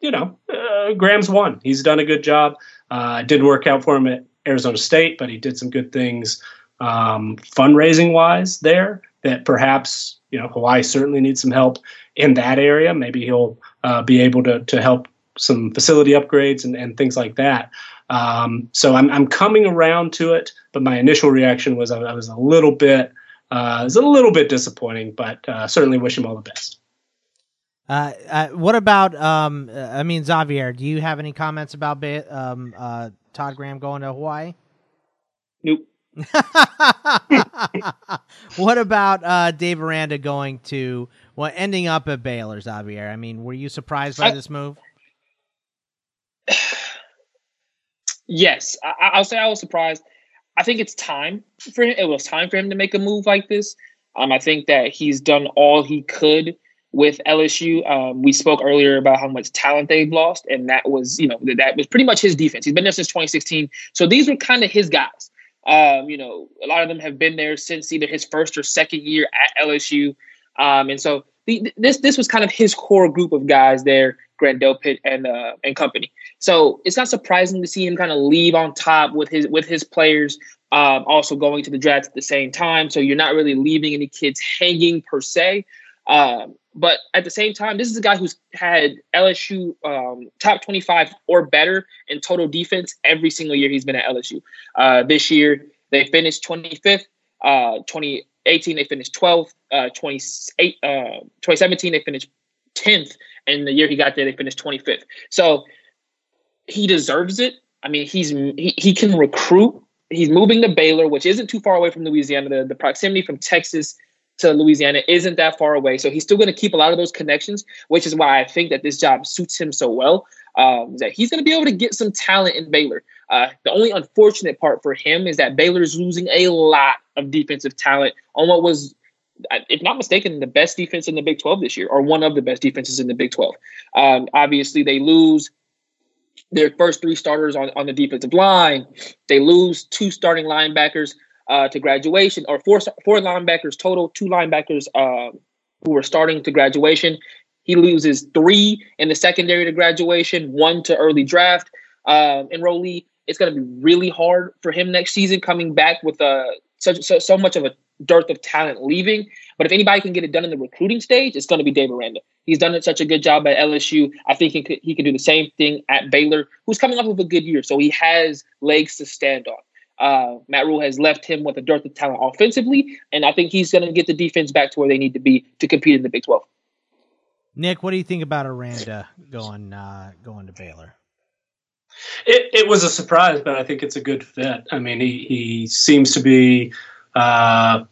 you know uh, graham's won. He's done a good job. Uh, it didn't work out for him at arizona state but he did some good things um, fundraising wise there that perhaps you know hawaii certainly needs some help in that area. Maybe he'll uh, be able to, to help some facility upgrades and, and things like that. Um, so I'm, I'm coming around to it, but my initial reaction was I, I was a little bit uh, it was a little bit disappointing, but uh, certainly wish him all the best. Uh, uh what about um, I mean Xavier? Do you have any comments about um, uh, Todd Graham going to Hawaii? Nope. what about uh, Dave Aranda going to well ending up at Baylor, Xavier? I mean, were you surprised by I, this move? yes, I, will say I was surprised. I think it's time for him. It was time for him to make a move like this. Um, I think that he's done all he could with LSU. Um, we spoke earlier about how much talent they've lost, and that was, you know, that was pretty much his defense. He's been there since 2016, so these were kind of his guys. Um, you know, a lot of them have been there since either his first or second year at LSU, um, and so the, this this was kind of his core group of guys there Grant Delpit and uh, and company. So it's not surprising to see him kind of leave on top with his with his players. Um, also going to the draft at the same time, so you're not really leaving any kids hanging per se. Um, but at the same time, this is a guy who's had LSU um, top 25 or better in total defense every single year he's been at LSU. Uh, this year, they finished 25th. Uh, 2018, they finished 12th. Uh, 28, uh, 2017 they finished 10th, and the year he got there they finished 25th. So he deserves it. I mean, he's he, he can recruit. He's moving to Baylor, which isn't too far away from Louisiana. The, the proximity from Texas to Louisiana isn't that far away. So he's still going to keep a lot of those connections, which is why I think that this job suits him so well. Um, that he's going to be able to get some talent in Baylor. Uh, the only unfortunate part for him is that Baylor is losing a lot of defensive talent on what was, if not mistaken, the best defense in the Big 12 this year, or one of the best defenses in the Big 12. Um, obviously, they lose their first three starters on, on the defensive line. They lose two starting linebackers uh, to graduation, or four four linebackers total, two linebackers uh, who were starting to graduation. He loses three in the secondary to graduation, one to early draft uh, enrollee. It's going to be really hard for him next season coming back with uh, such so, so much of a dearth of talent leaving. But if anybody can get it done in the recruiting stage, it's going to be Dave Aranda. He's done such a good job at LSU. I think he could, he could do the same thing at Baylor, who's coming off of a good year. So he has legs to stand on. Uh, Matt Rhule has left him with a dearth of talent offensively, and I think he's going to get the defense back to where they need to be to compete in the Big 12. Nick, what do you think about Aranda going uh, going to Baylor? It, it was a surprise, but I think it's a good fit. I mean, he, he seems to be uh,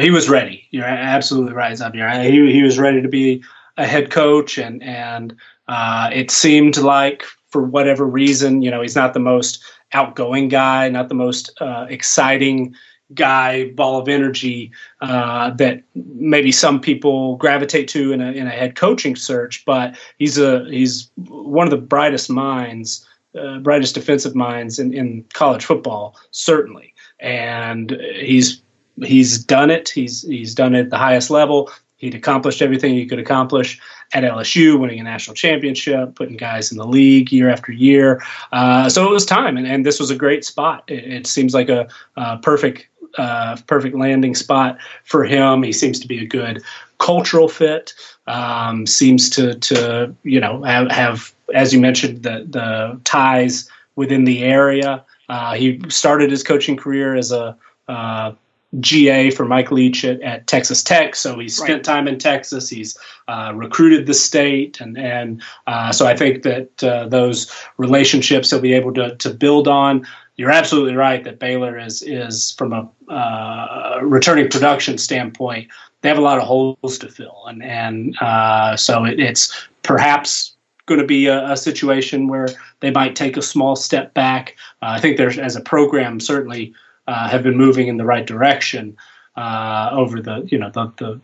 he was ready. You're absolutely right, Xavier. He, he was ready to be a head coach, and and uh, it seemed like for whatever reason, you know, he's not the most outgoing guy, not the most uh, exciting guy, ball of energy uh, that maybe some people gravitate to in a in a head coaching search. But he's a he's one of the brightest minds, uh, brightest defensive minds in, in college football, certainly. And he's he's done it. He's he's done it at the highest level. He'd accomplished everything he could accomplish at LSU, winning a national championship, putting guys in the league year after year. Uh, so it was time, and, and this was a great spot. It, it seems like a, a perfect uh, perfect landing spot for him. He seems to be a good cultural fit. Um, seems to to you know have, have, as you mentioned the the ties within the area. Uh, he started his coaching career as a uh, GA for Mike Leach at, at Texas Tech. So he's spent right. time in Texas. He's uh, recruited the state, and and uh, so I think that uh, those relationships he'll be able to to build on. You're absolutely right that Baylor is is from a uh, returning production standpoint. They have a lot of holes to fill, and and uh, so it, it's perhaps going to be a, a, situation where they might take a small step back. Uh, I think there's as a program certainly uh, have been moving in the right direction uh, over the you know the, the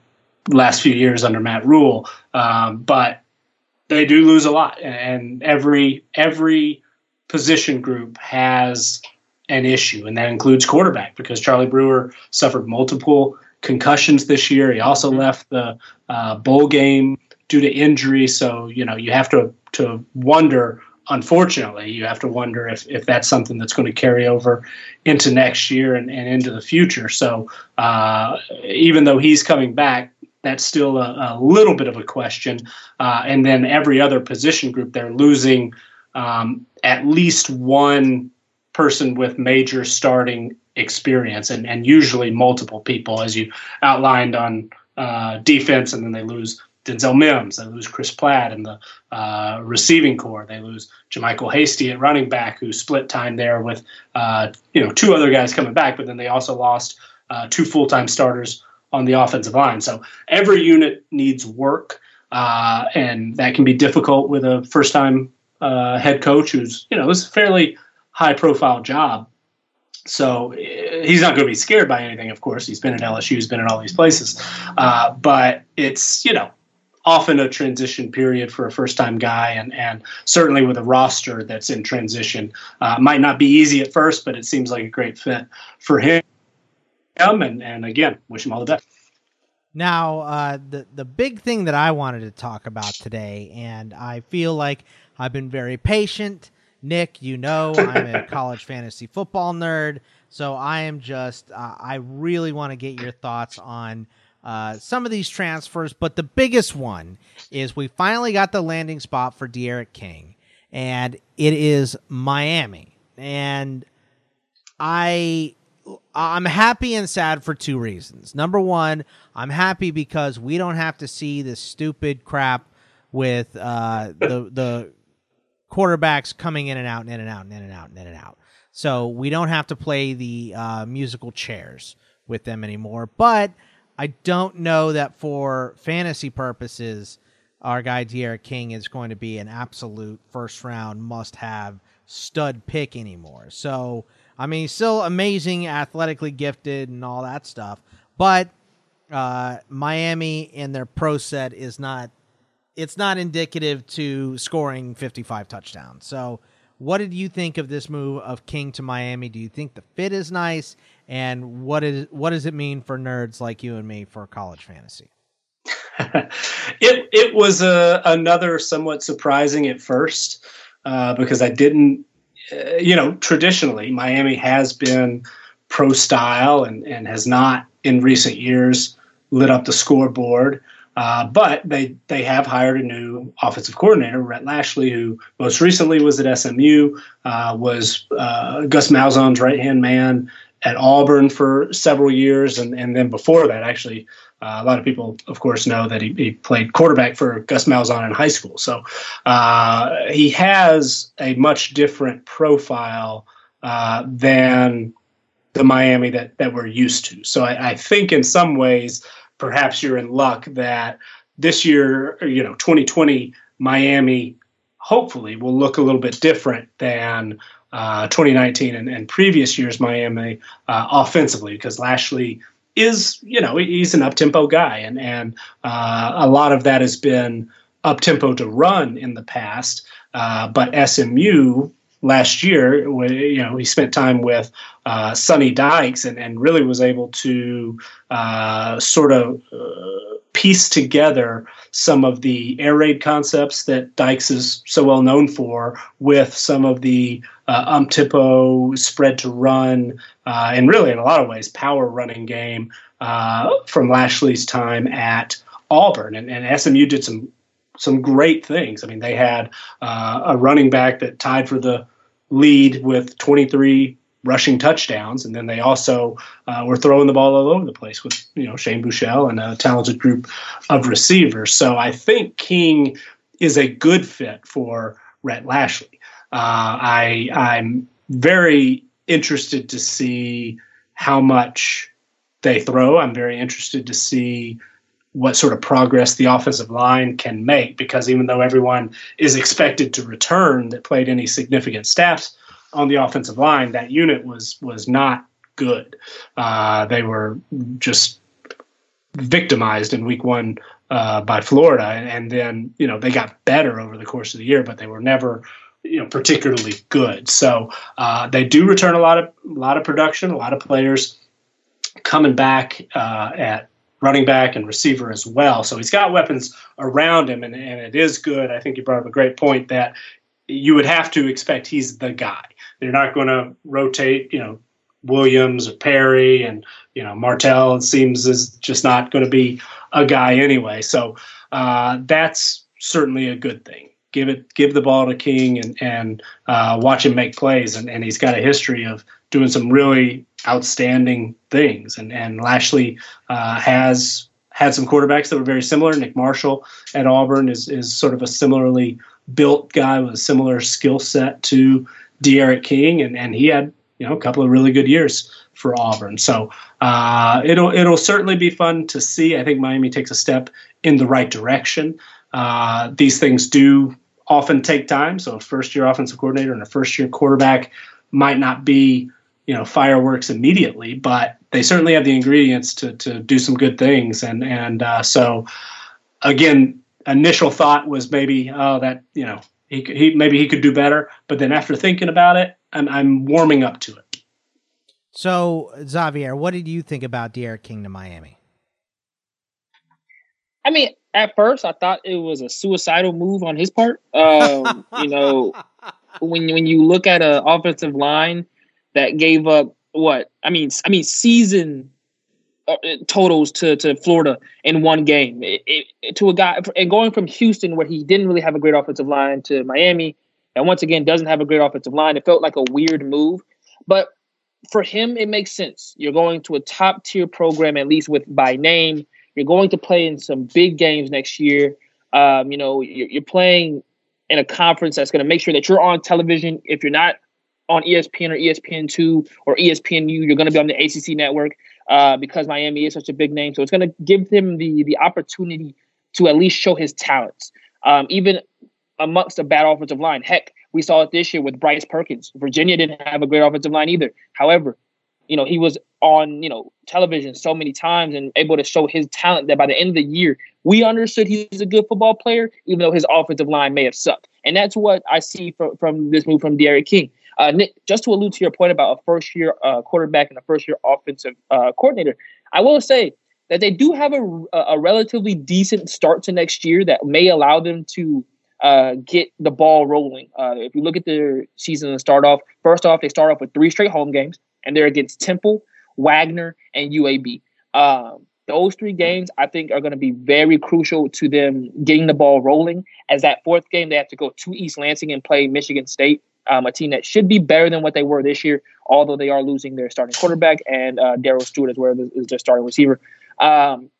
last few years under Matt Rhule, Um, but they do lose a lot, and every every position group has an issue, and that includes quarterback because Charlie Brewer suffered multiple concussions this year. He also mm-hmm. left the uh, bowl game due to injury, so you know you have to to wonder unfortunately, you have to wonder if, if that's something that's going to carry over into next year and, and into the future. So uh, even though he's coming back, that's still a, a little bit of a question. Uh, and then every other position group, they're losing um, at least one person with major starting experience and, and usually multiple people, as you outlined on uh, defense, and then they lose Denzel Mims. They lose Chris Platt in the uh, receiving corps. They lose JaMycal Hasty at running back, who split time there with uh, you know two other guys coming back. But then they also lost uh, two full time starters on the offensive line. So every unit needs work, uh, and that can be difficult with a first time uh, head coach who's you know this is a fairly high profile job. So eh, he's not going to be scared by anything. Of course, he's been at LSU, he's been in all these places, uh, but it's you know often a transition period for a first time guy and, and certainly with a roster that's in transition uh, might not be easy at first but it seems like a great fit for him. And, and again wish him all the best. Now uh, the, the big thing that i wanted to talk about today and i feel like i've been very patient. Nick you know i'm a college fantasy football nerd so i am just uh, i really want to get your thoughts on uh, some of these transfers, but the biggest one is we finally got the landing spot for D'Eriq King, and it is Miami. And I I'm happy and sad for two reasons. Number one, I'm happy because we don't have to see this stupid crap with uh, the the quarterbacks coming in and out and in and out and in and out and in and out. So we don't have to play the uh, musical chairs with them anymore. But I don't know that for fantasy purposes, our guy D'Eriq King is going to be an absolute first round must have stud pick anymore. So I mean, still amazing, athletically gifted, and all that stuff. But uh, Miami and their pro set is not. It's not indicative to scoring 55 touchdowns. So, what did you think of this move of King to Miami? Do you think the fit is nice? And what is what does it mean for nerds like you and me for college fantasy? it it was a, another somewhat surprising at first uh, because I didn't uh, you know, traditionally, Miami has been pro style and, and has not in recent years lit up the scoreboard. Uh, but they they have hired a new offensive coordinator, Rhett Lashlee, who most recently was at SMU, uh, was uh, Gus Malzahn's right hand man at Auburn for several years, and and then before that, actually uh, a lot of people, of course, know that he, he, played quarterback for Gus Malzahn in high school. So uh, he has a much different profile uh, than the Miami that, that we're used to. So I, I, think in some ways, perhaps you're in luck that this year, you know, 2020 Miami hopefully will look a little bit different than uh, 2019 and, and, previous years Miami uh, offensively because Lashlee – is you know he's an up tempo guy, and and uh, a lot of that has been up tempo to run in the past. Uh, but SMU last year, you know, he spent time with uh, Sonny Dykes and, and really was able to uh, sort of uh, piece together some of the air raid concepts that Dykes is so well known for with some of the uh, spread to run uh, and really in a lot of ways power running game uh, from Lashlee's time at Auburn and, and SMU did some some great things. I mean, they had uh, a running back that tied for the lead with 23 rushing touchdowns, and then they also uh, were throwing the ball all over the place with you know Shane Buechele and a talented group of receivers. So I think King is a good fit for Rhett Lashlee. Uh, I I'm very interested to see how much they throw. I'm very interested to see what sort of progress the offensive line can make because even though everyone is expected to return that played any significant snaps on the offensive line, that unit was was not good. Uh, they were just victimized in week one uh, by Florida, and then you know they got better over the course of the year, but they were never you know particularly good. So uh, they do return a lot of a lot of production, a lot of players coming back uh, at running back and receiver as well. So he's got weapons around him, and, and it is good. I think you brought up a great point that you would have to expect he's the guy. They're not going to rotate, you know, Williams or Perry and you know Martell. It seems is just not going to be a guy anyway. So uh, that's certainly a good thing. Give it, give the ball to King and and uh, watch him make plays. And, and he's got a history of doing some really outstanding things. And and Lashlee uh, has had some quarterbacks that were very similar. Nick Marshall at Auburn is is sort of a similarly built guy with a similar skill set to D'Eriq King, and and he had you know a couple of really good years for Auburn. So uh, it'll it'll certainly be fun to see. I think Miami takes a step in the right direction. Uh, these things do often take time. So a first year offensive coordinator and a first year quarterback might not be you know fireworks immediately, but they certainly have the ingredients to to do some good things. And and uh, so again, initial thought was maybe oh that you know he, he maybe he could do better, but then after thinking about it, I'm I'm warming up to it. So Xavier, what did you think about D'Eriq King to Miami? I mean, at first I thought it was a suicidal move on his part. Um, you know, when when you look at an offensive line that gave up what I mean, I mean season uh, totals to to Florida in one game. It, it, to a guy and going from Houston where he didn't really have a great offensive line to Miami, and once again doesn't have a great offensive line. It felt like a weird move, but for him, it makes sense. You're going to a top tier program, at least with by name. You're going to play in some big games next year. Um, you know, you're, you're playing in a conference that's going to make sure that you're on television. If you're not on ESPN or ESPN2 or ESPNU, you're going to be on the ACC network uh, because Miami is such a big name. So it's going to give him the the opportunity to at least show his talents, um, even amongst a bad offensive line. Heck, we saw it this year with Bryce Perkins. Virginia didn't have a great offensive line either. However, you know, he was on, you know, television so many times and able to show his talent that by the end of the year, we understood he's a good football player, even though his offensive line may have sucked. And that's what I see from, from this move from D'Eriq King. Uh, Nick, just to allude to your point about a first year uh, quarterback and a first year offensive uh, coordinator, I will say that they do have a, a relatively decent start to next year that may allow them to uh, get the ball rolling. Uh, if you look at their season and start off, first off, they start off with three straight home games, and they're against Temple, Wagner, and UAB. Um, those three games, I think, are going to be very crucial to them getting the ball rolling. As that fourth game, they have to go to East Lansing and play Michigan State, um, a team that should be better than what they were this year, although they are losing their starting quarterback and uh, Darrell Stewart as well as their starting receiver. Um,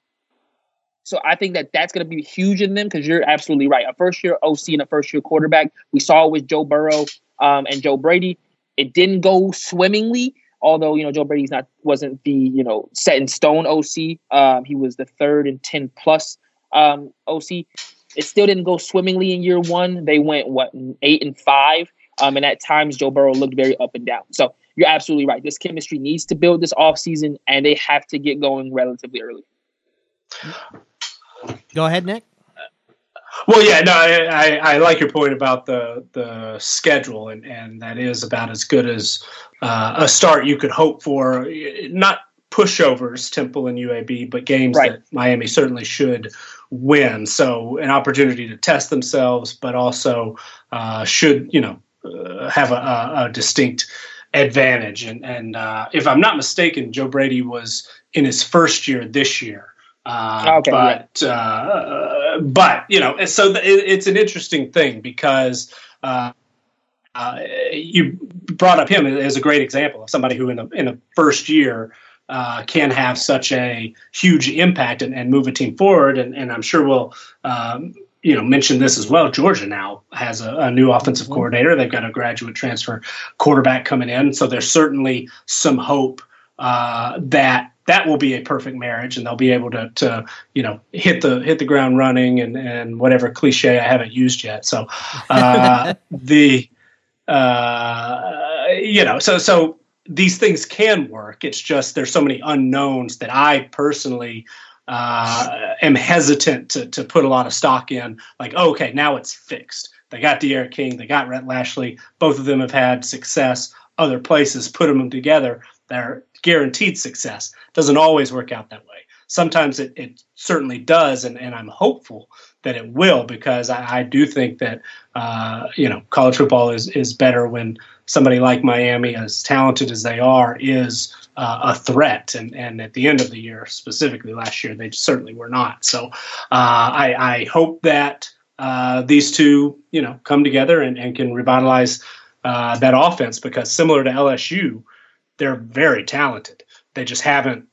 so I think that that's going to be huge in them because you're absolutely right. A first year OC and a first year quarterback. We saw it with Joe Burrow um, and Joe Brady. It didn't go swimmingly, although you know Joe Brady's not wasn't the you know set in stone OC. Um, he was the third and ten plus um, OC. It still didn't go swimmingly in year one. They went what eight and five, um, and at times Joe Burrow looked very up and down. So you're absolutely right. This chemistry needs to build this offseason, and they have to get going relatively early. Go ahead, Nick. Well, yeah, no, I, I, I, like your point about the the schedule, and, and that is about as good as uh, a start you could hope for. Not pushovers, Temple and UAB, but games right. that Miami certainly should win. So an opportunity to test themselves, but also uh, should you know uh, have a, a, a, distinct advantage. And and uh, if I'm not mistaken, Joe Brady was in his first year this year. Uh, okay, but yeah. uh, but you know, so it, it's an interesting thing because uh, uh, you brought up him as a great example of somebody who in the in the first year uh, can have such a huge impact and, and move a team forward. And, and I'm sure we'll um, you know mention this as well. Georgia now has a, a new offensive mm-hmm. coordinator. They've got a graduate transfer quarterback coming in, so there's certainly some hope uh, that that will be a perfect marriage and they'll be able to, to you know hit the hit the ground running and and whatever cliche I haven't used yet. So uh, the uh, you know so so these things can work. It's just there's so many unknowns that I personally uh, am hesitant to to put a lot of stock in. Like oh, okay, now it's fixed. They got D'Eriq King, they got Rhett Lashlee. Both of them have had success other places. Put them together, they're guaranteed success. Doesn't always work out that way. Sometimes it, it certainly does, and, and I'm hopeful that it will because I, I do think that uh, you know college football is is better when somebody like Miami, as talented as they are, is uh, a threat. And and at the end of the year, specifically last year, they certainly were not. So uh, I, I hope that uh, these two you know come together and, and can revitalize uh, that offense because similar to LSU, they're very talented. They just haven't,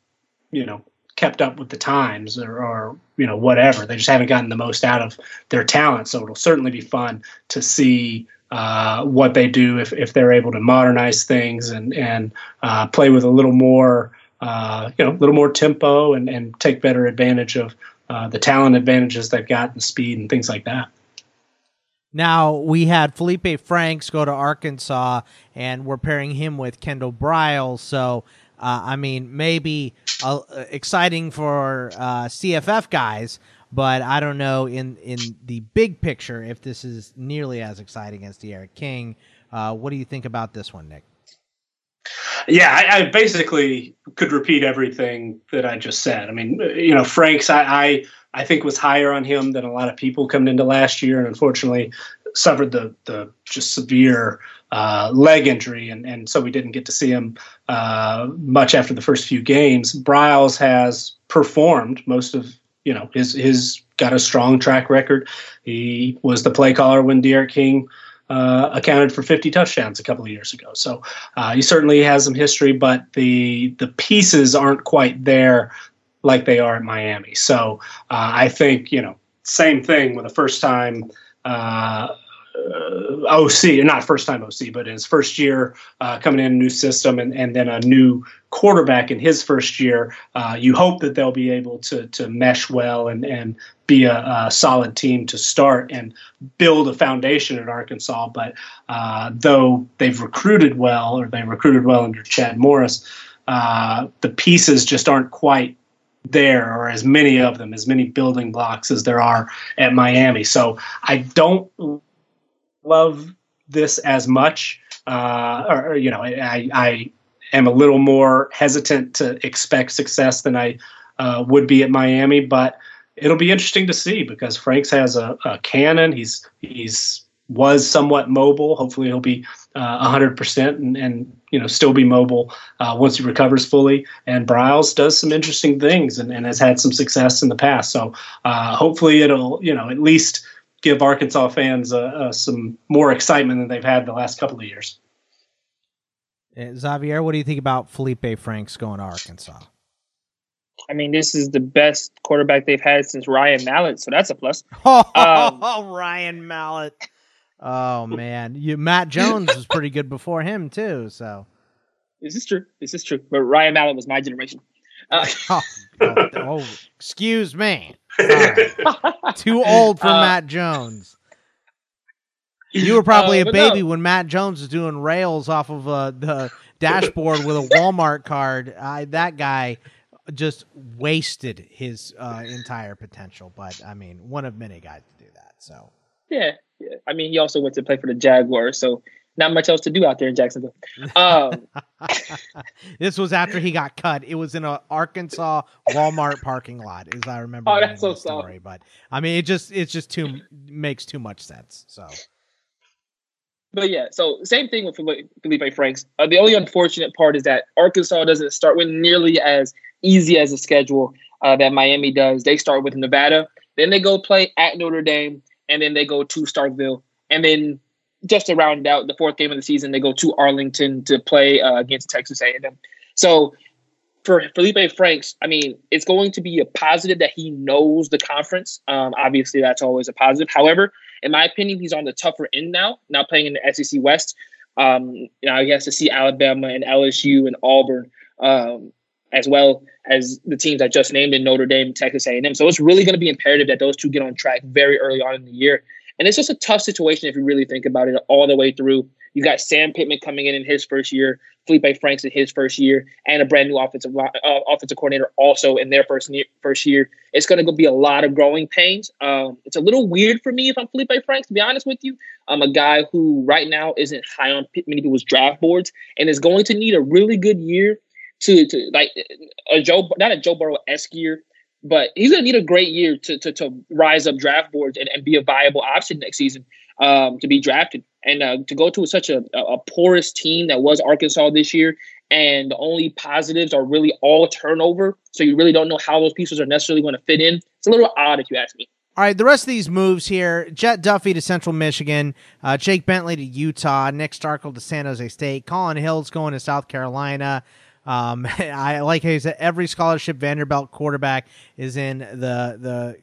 you know, kept up with the times or, or, you know whatever. They just haven't gotten the most out of their talent. So it'll certainly be fun to see uh, what they do if, if they're able to modernize things and and uh, play with a little more uh, you know a little more tempo and, and take better advantage of uh, the talent advantages they've got and speed and things like that. Now we had Felipe Franks go to Arkansas, and we're pairing him with Kendall Briles. So, uh, I mean, maybe uh, exciting for uh, CFF guys, but I don't know in in the big picture if this is nearly as exciting as D'Eriq King. Uh, what do you think about this one, Nick? Yeah, I, I, basically could repeat everything that I just said. I mean, you know, Franks, I, I I think was higher on him than a lot of people coming into last year, and unfortunately suffered the the just severe uh, leg injury, and and so we didn't get to see him uh, much after the first few games. Briles has performed most of you know his his got a strong track record. He was the play caller when D'Eriq King uh, accounted for 50 touchdowns a couple of years ago. So uh, he certainly has some history, but the the pieces aren't quite there like they are at Miami. So uh, I think you know same thing with a first time. Uh, uh, OC, not first time OC, but in his first year uh, coming in a new system and, and then a new quarterback in his first year. Uh, you hope that they'll be able to to mesh well and and be a, a solid team to start and build a foundation at Arkansas. But uh, though they've recruited well, or they recruited well under Chad Morris, uh, the pieces just aren't quite there or as many of them as many building blocks as there are at Miami so I don't love this as much, uh, or, you know, I, I am a little more hesitant to expect success than I uh, would be at Miami, but it'll be interesting to see because Franks has a, a cannon. He's he's was somewhat mobile. Hopefully, he'll be uh, 100% and, and you know still be mobile uh, once he recovers fully. And Briles does some interesting things and, and has had some success in the past. So uh, hopefully, it'll you know at least give Arkansas fans uh, uh, some more excitement than they've had the last couple of years. Uh, Xavier, what do you think about Felipe Franks going to Arkansas? I mean, this is the best quarterback they've had since Ryan Mallett, so that's a plus. Oh, um, Ryan Mallett. Oh man, you Matt Jones was pretty good before him too. So is this true? is. This true. But Ryan Mallett was my generation. Uh, oh, oh, oh, excuse me. Too old for uh, Matt Jones. You were probably uh, a baby no. when Matt Jones was doing rails off of uh, the dashboard with a Walmart card. I, that guy just wasted his uh, entire potential. But I mean, one of many guys to do that. So yeah, yeah. I mean, he also went to play for the Jaguars, so not much else to do out there in Jacksonville. Um, this was after he got cut. It was in a Arkansas Walmart parking lot, as I remember. Oh, that's so. Sorry. But I mean, it just it's just too makes too much sense. So. But yeah, so same thing with Felipe Franks. Uh, the only unfortunate part is that Arkansas doesn't start with nearly as easy as a schedule uh, that Miami does. They start with Nevada, then they go play at Notre Dame, and then they go to Starkville, and then just to round out the fourth game of the season, they go to Arlington to play uh, against Texas A&M. So for Felipe Franks, I mean, it's going to be a positive that he knows the conference. Um, obviously, that's always a positive. However, in my opinion, he's on the tougher end now. Now playing in the SEC West, um, you know, I guess to see Alabama and LSU and Auburn, um, as well as the teams I just named in Notre Dame, Texas A&M. So it's really going to be imperative that those two get on track very early on in the year. And it's just a tough situation if you really think about it all the way through. You got Sam Pittman coming in in his first year, Felipe Franks in his first year, and a brand new offensive uh, offensive coordinator also in their first year, first year. It's going to be a lot of growing pains. Um, it's a little weird for me if I'm Felipe Franks, to be honest with you. I'm a guy who right now isn't high on many people's draft boards and is going to need a really good year to to like a Joe, not a Joe Burrow esque year, but he's going to need a great year to, to, to rise up draft boards and, and be a viable option next season um, to be drafted. And uh, to go to such a, a porous team that was Arkansas this year, and the only positives are really all turnover. So you really don't know how those pieces are necessarily going to fit in. It's a little odd if you ask me. All right, the rest of these moves here: Jett Duffey to Central Michigan, uh, Jake Bentley to Utah, Nick Starkel to San Jose State, Colin Hill's going to South Carolina. Um, I like how said every scholarship Vanderbilt quarterback is in the the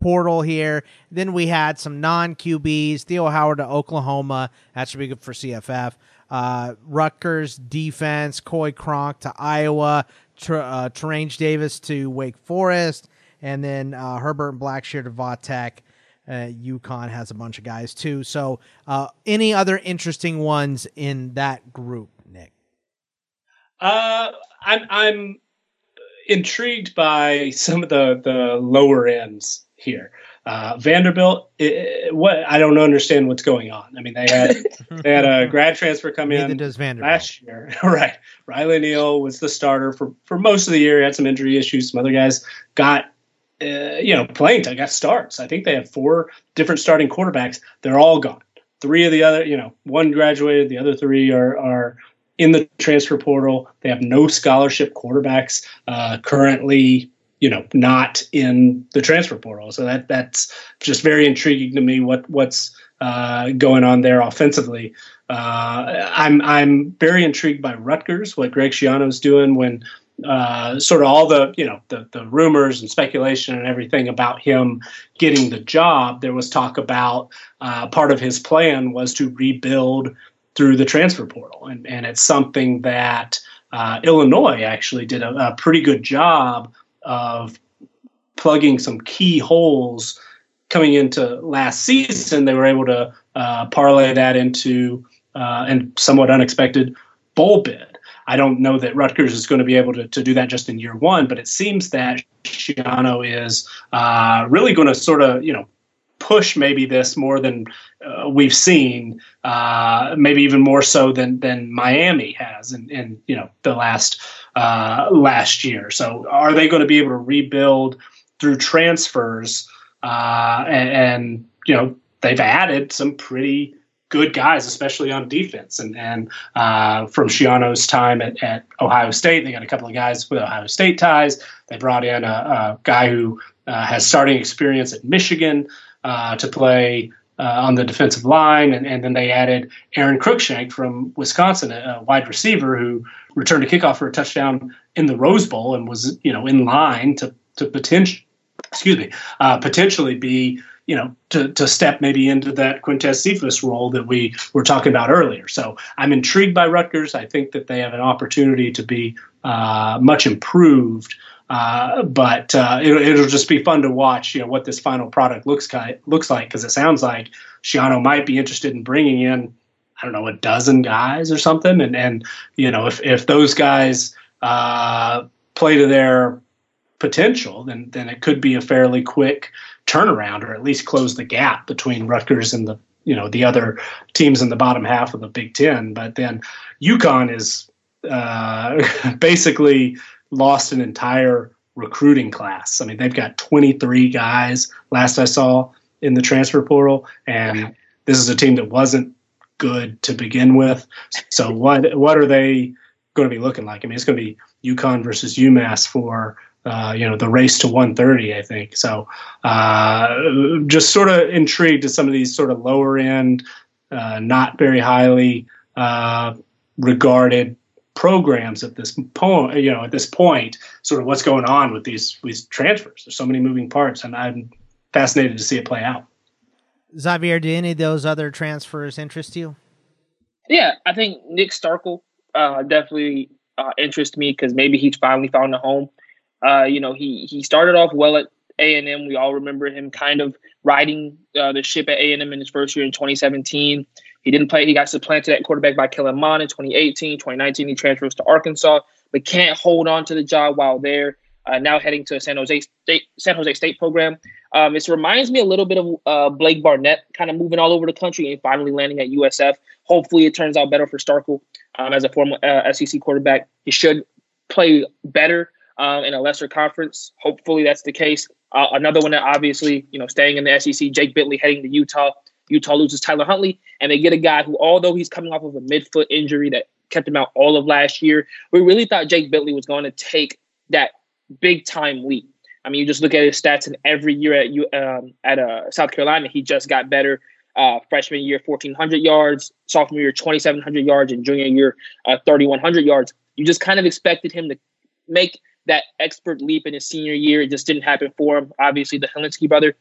portal here. Then we had some non QBs. Theo Howard to Oklahoma. That should be good for CFF. Uh, Rutgers defense. Coy Cronk to Iowa. Ter- uh, Davis to Wake Forest. And then uh, Herbert and Blackshear to Vatech. Uh, UConn has a bunch of guys too. So, uh, any other interesting ones in that group? Uh, I'm I'm intrigued by some of the the lower ends here. Uh, Vanderbilt, it, what I don't understand what's going on. I mean, they had they had a grad transfer come in does Vanderbilt. last year, right? Riley Neal was the starter for for most of the year. He had some injury issues. Some other guys got uh, you know playing I got starts. I think they have four different starting quarterbacks. They're all gone. Three of the other, you know, one graduated. The other three are are in the transfer portal. They have no scholarship quarterbacks uh, currently, you know, not in the transfer portal. So that that's just very intriguing to me. What what's uh, going on there offensively. Uh, I'm I'm very intrigued by Rutgers, what Greg Schiano's doing when uh, sort of all the you know the the rumors and speculation and everything about him getting the job. There was talk about uh, part of his plan was to rebuild through the transfer portal, and and it's something that uh, Illinois actually did a, a pretty good job of plugging some key holes coming into last season. They were able to uh, parlay that into uh, and somewhat unexpected bowl bid. I don't know that Rutgers is going to be able to, to do that just in year one, but it seems that Schiano is uh, really going to sort of, you know, push maybe this more than uh, we've seen, uh, maybe even more so than than Miami has in, in you know the last uh, last year. So are they going to be able to rebuild through transfers? Uh, and, and you know they've added some pretty good guys, especially on defense. And and uh, from Schiano's time at, at Ohio State, they got a couple of guys with Ohio State ties. They brought in a, a guy who uh, has starting experience at Michigan uh, to play. Uh, on the defensive line, and, and then they added Aaron Cruikshank from Wisconsin, a, wide receiver who returned a kickoff for a touchdown in the Rose Bowl and was, you know, in line to to potential, excuse me, uh, potentially be you know, to, to step maybe into that Quintez Cephus role that we were talking about earlier. So I'm intrigued by Rutgers. I think that they have an opportunity to be uh, much improved. Uh, but uh, it, it'll just be fun to watch, you know, what this final product looks like. Looks like because it sounds like Schiano might be interested in bringing in, I don't know, a dozen guys or something, and and you know, if if those guys uh, play to their potential, then then it could be a fairly quick turnaround or at least close the gap between Rutgers and the you know the other teams in the bottom half of the Big Ten. But then UConn is uh, basically lost an entire recruiting class. I mean, they've got 23 guys last I saw in the transfer portal, and this is a team that wasn't good to begin with. So what what are they going to be looking like? I mean, it's going to be UConn versus UMass for uh, you know, the race to 130, I think. So uh, just sort of intrigued to some of these sort of lower end, uh, not very highly uh, regarded programs at this point, you know, at this point, sort of what's going on with these, these transfers. There's so many moving parts, and I'm fascinated to see it play out. Xavier, do any of those other transfers interest you? Yeah, I think Nick Starkel uh, definitely uh, interests me because maybe he's finally found a home. Uh, you know, he he started off well at A and M. We all remember him kind of riding uh, the ship at A and M in his first year in 2017. He didn't play. He got supplanted at quarterback by Kellen Mond in 2018. 2019, he transfers to Arkansas, but can't hold on to the job while there. Uh, now heading to San Jose State San Jose State program. Um, it reminds me a little bit of uh, Blake Barnett, kind of moving all over the country and finally landing at USF. Hopefully, it turns out better for Starkel um, as a former uh, SEC quarterback. He should play better um, in a lesser conference. Hopefully that's the case. Uh, another one that obviously, you know, staying in the SEC, Jake Bentley heading to Utah. Utah loses Tyler Huntley, and they get a guy who, although he's coming off of a midfoot injury that kept him out all of last year, we really thought Jake Bentley was going to take that big time leap. I mean, you just look at his stats, and every year at um, at uh, South Carolina, he just got better. Uh, freshman year, 1,400 yards. Sophomore year, 2,700 yards. And junior year, uh, 3,100 yards. You just kind of expected him to make that expert leap in his senior year. It just didn't happen for him. Obviously, the Hilinski brother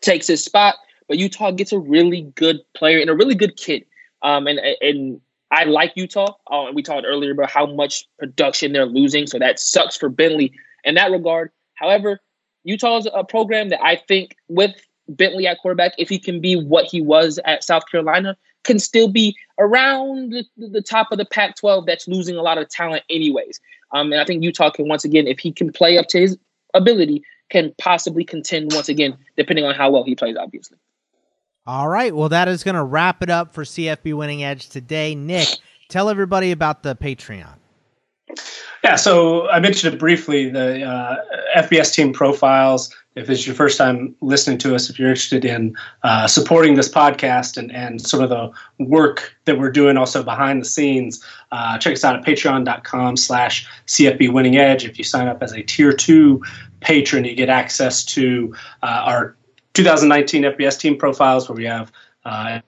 takes his spot, but Utah gets a really good player and a really good kid. Um, and and I like Utah. Uh, we talked earlier about how much production they're losing, so that sucks for Bentley in that regard. However, Utah is a program that I think with Bentley at quarterback, if he can be what he was at South Carolina, can still be around the, the top of the Pac 12 that's losing a lot of talent, anyways. Um, and I think Utah can, once again, if he can play up to his ability, can possibly contend once again, depending on how well he plays, obviously. All right. Well, that is going to wrap it up for CFB Winning Edge today. Nick, tell everybody about the Patreon. Yeah, so I mentioned it briefly the uh, FBS team profiles. If it's your first time listening to us, if you're interested in uh, supporting this podcast and, and sort of the work that we're doing also behind the scenes, uh, check us out at patreon.com slash CFB Winning Edge. If you sign up as a tier two patron, you get access to uh, our 2019 FBS team profiles where we have uh,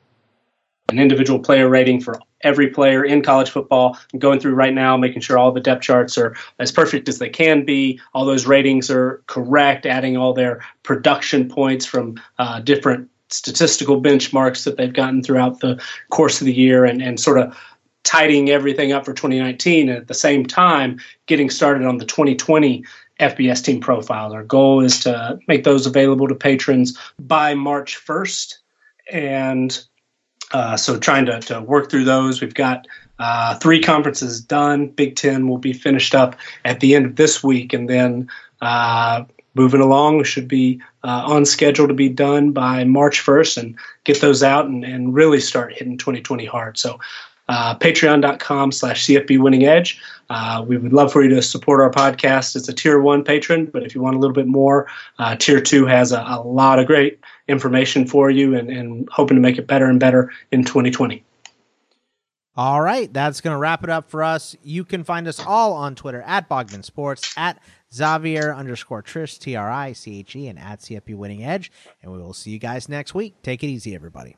an individual player rating for every player in college football. I'm going through right now, making sure all the depth charts are as perfect as they can be. All those ratings are correct, adding all their production points from uh, different statistical benchmarks that they've gotten throughout the course of the year, and, and sort of tidying everything up for 2019. And at the same time, getting started on the 2020 FBS team profiles. Our goal is to make those available to patrons by March 1st. And uh, so trying to, to work through those. We've got uh, three conferences done. Big Ten will be finished up at the end of this week, and then uh, moving along should be uh, on schedule to be done by March 1st and get those out and, and really start hitting 2020 hard. So uh, patreon.com slash CFB winning edge. Uh, we would love for you to support our podcast. It's a tier one patron, but if you want a little bit more, uh, tier two has a, a, lot of great information for you and, and hoping to make it better and better in 2020. All right, that's going to wrap it up for us. You can find us all on Twitter at Bogman Sports, at Xavier underscore Triche, T R I C H E, and at CFB Winning Edge. And we will see you guys next week. Take it easy, everybody.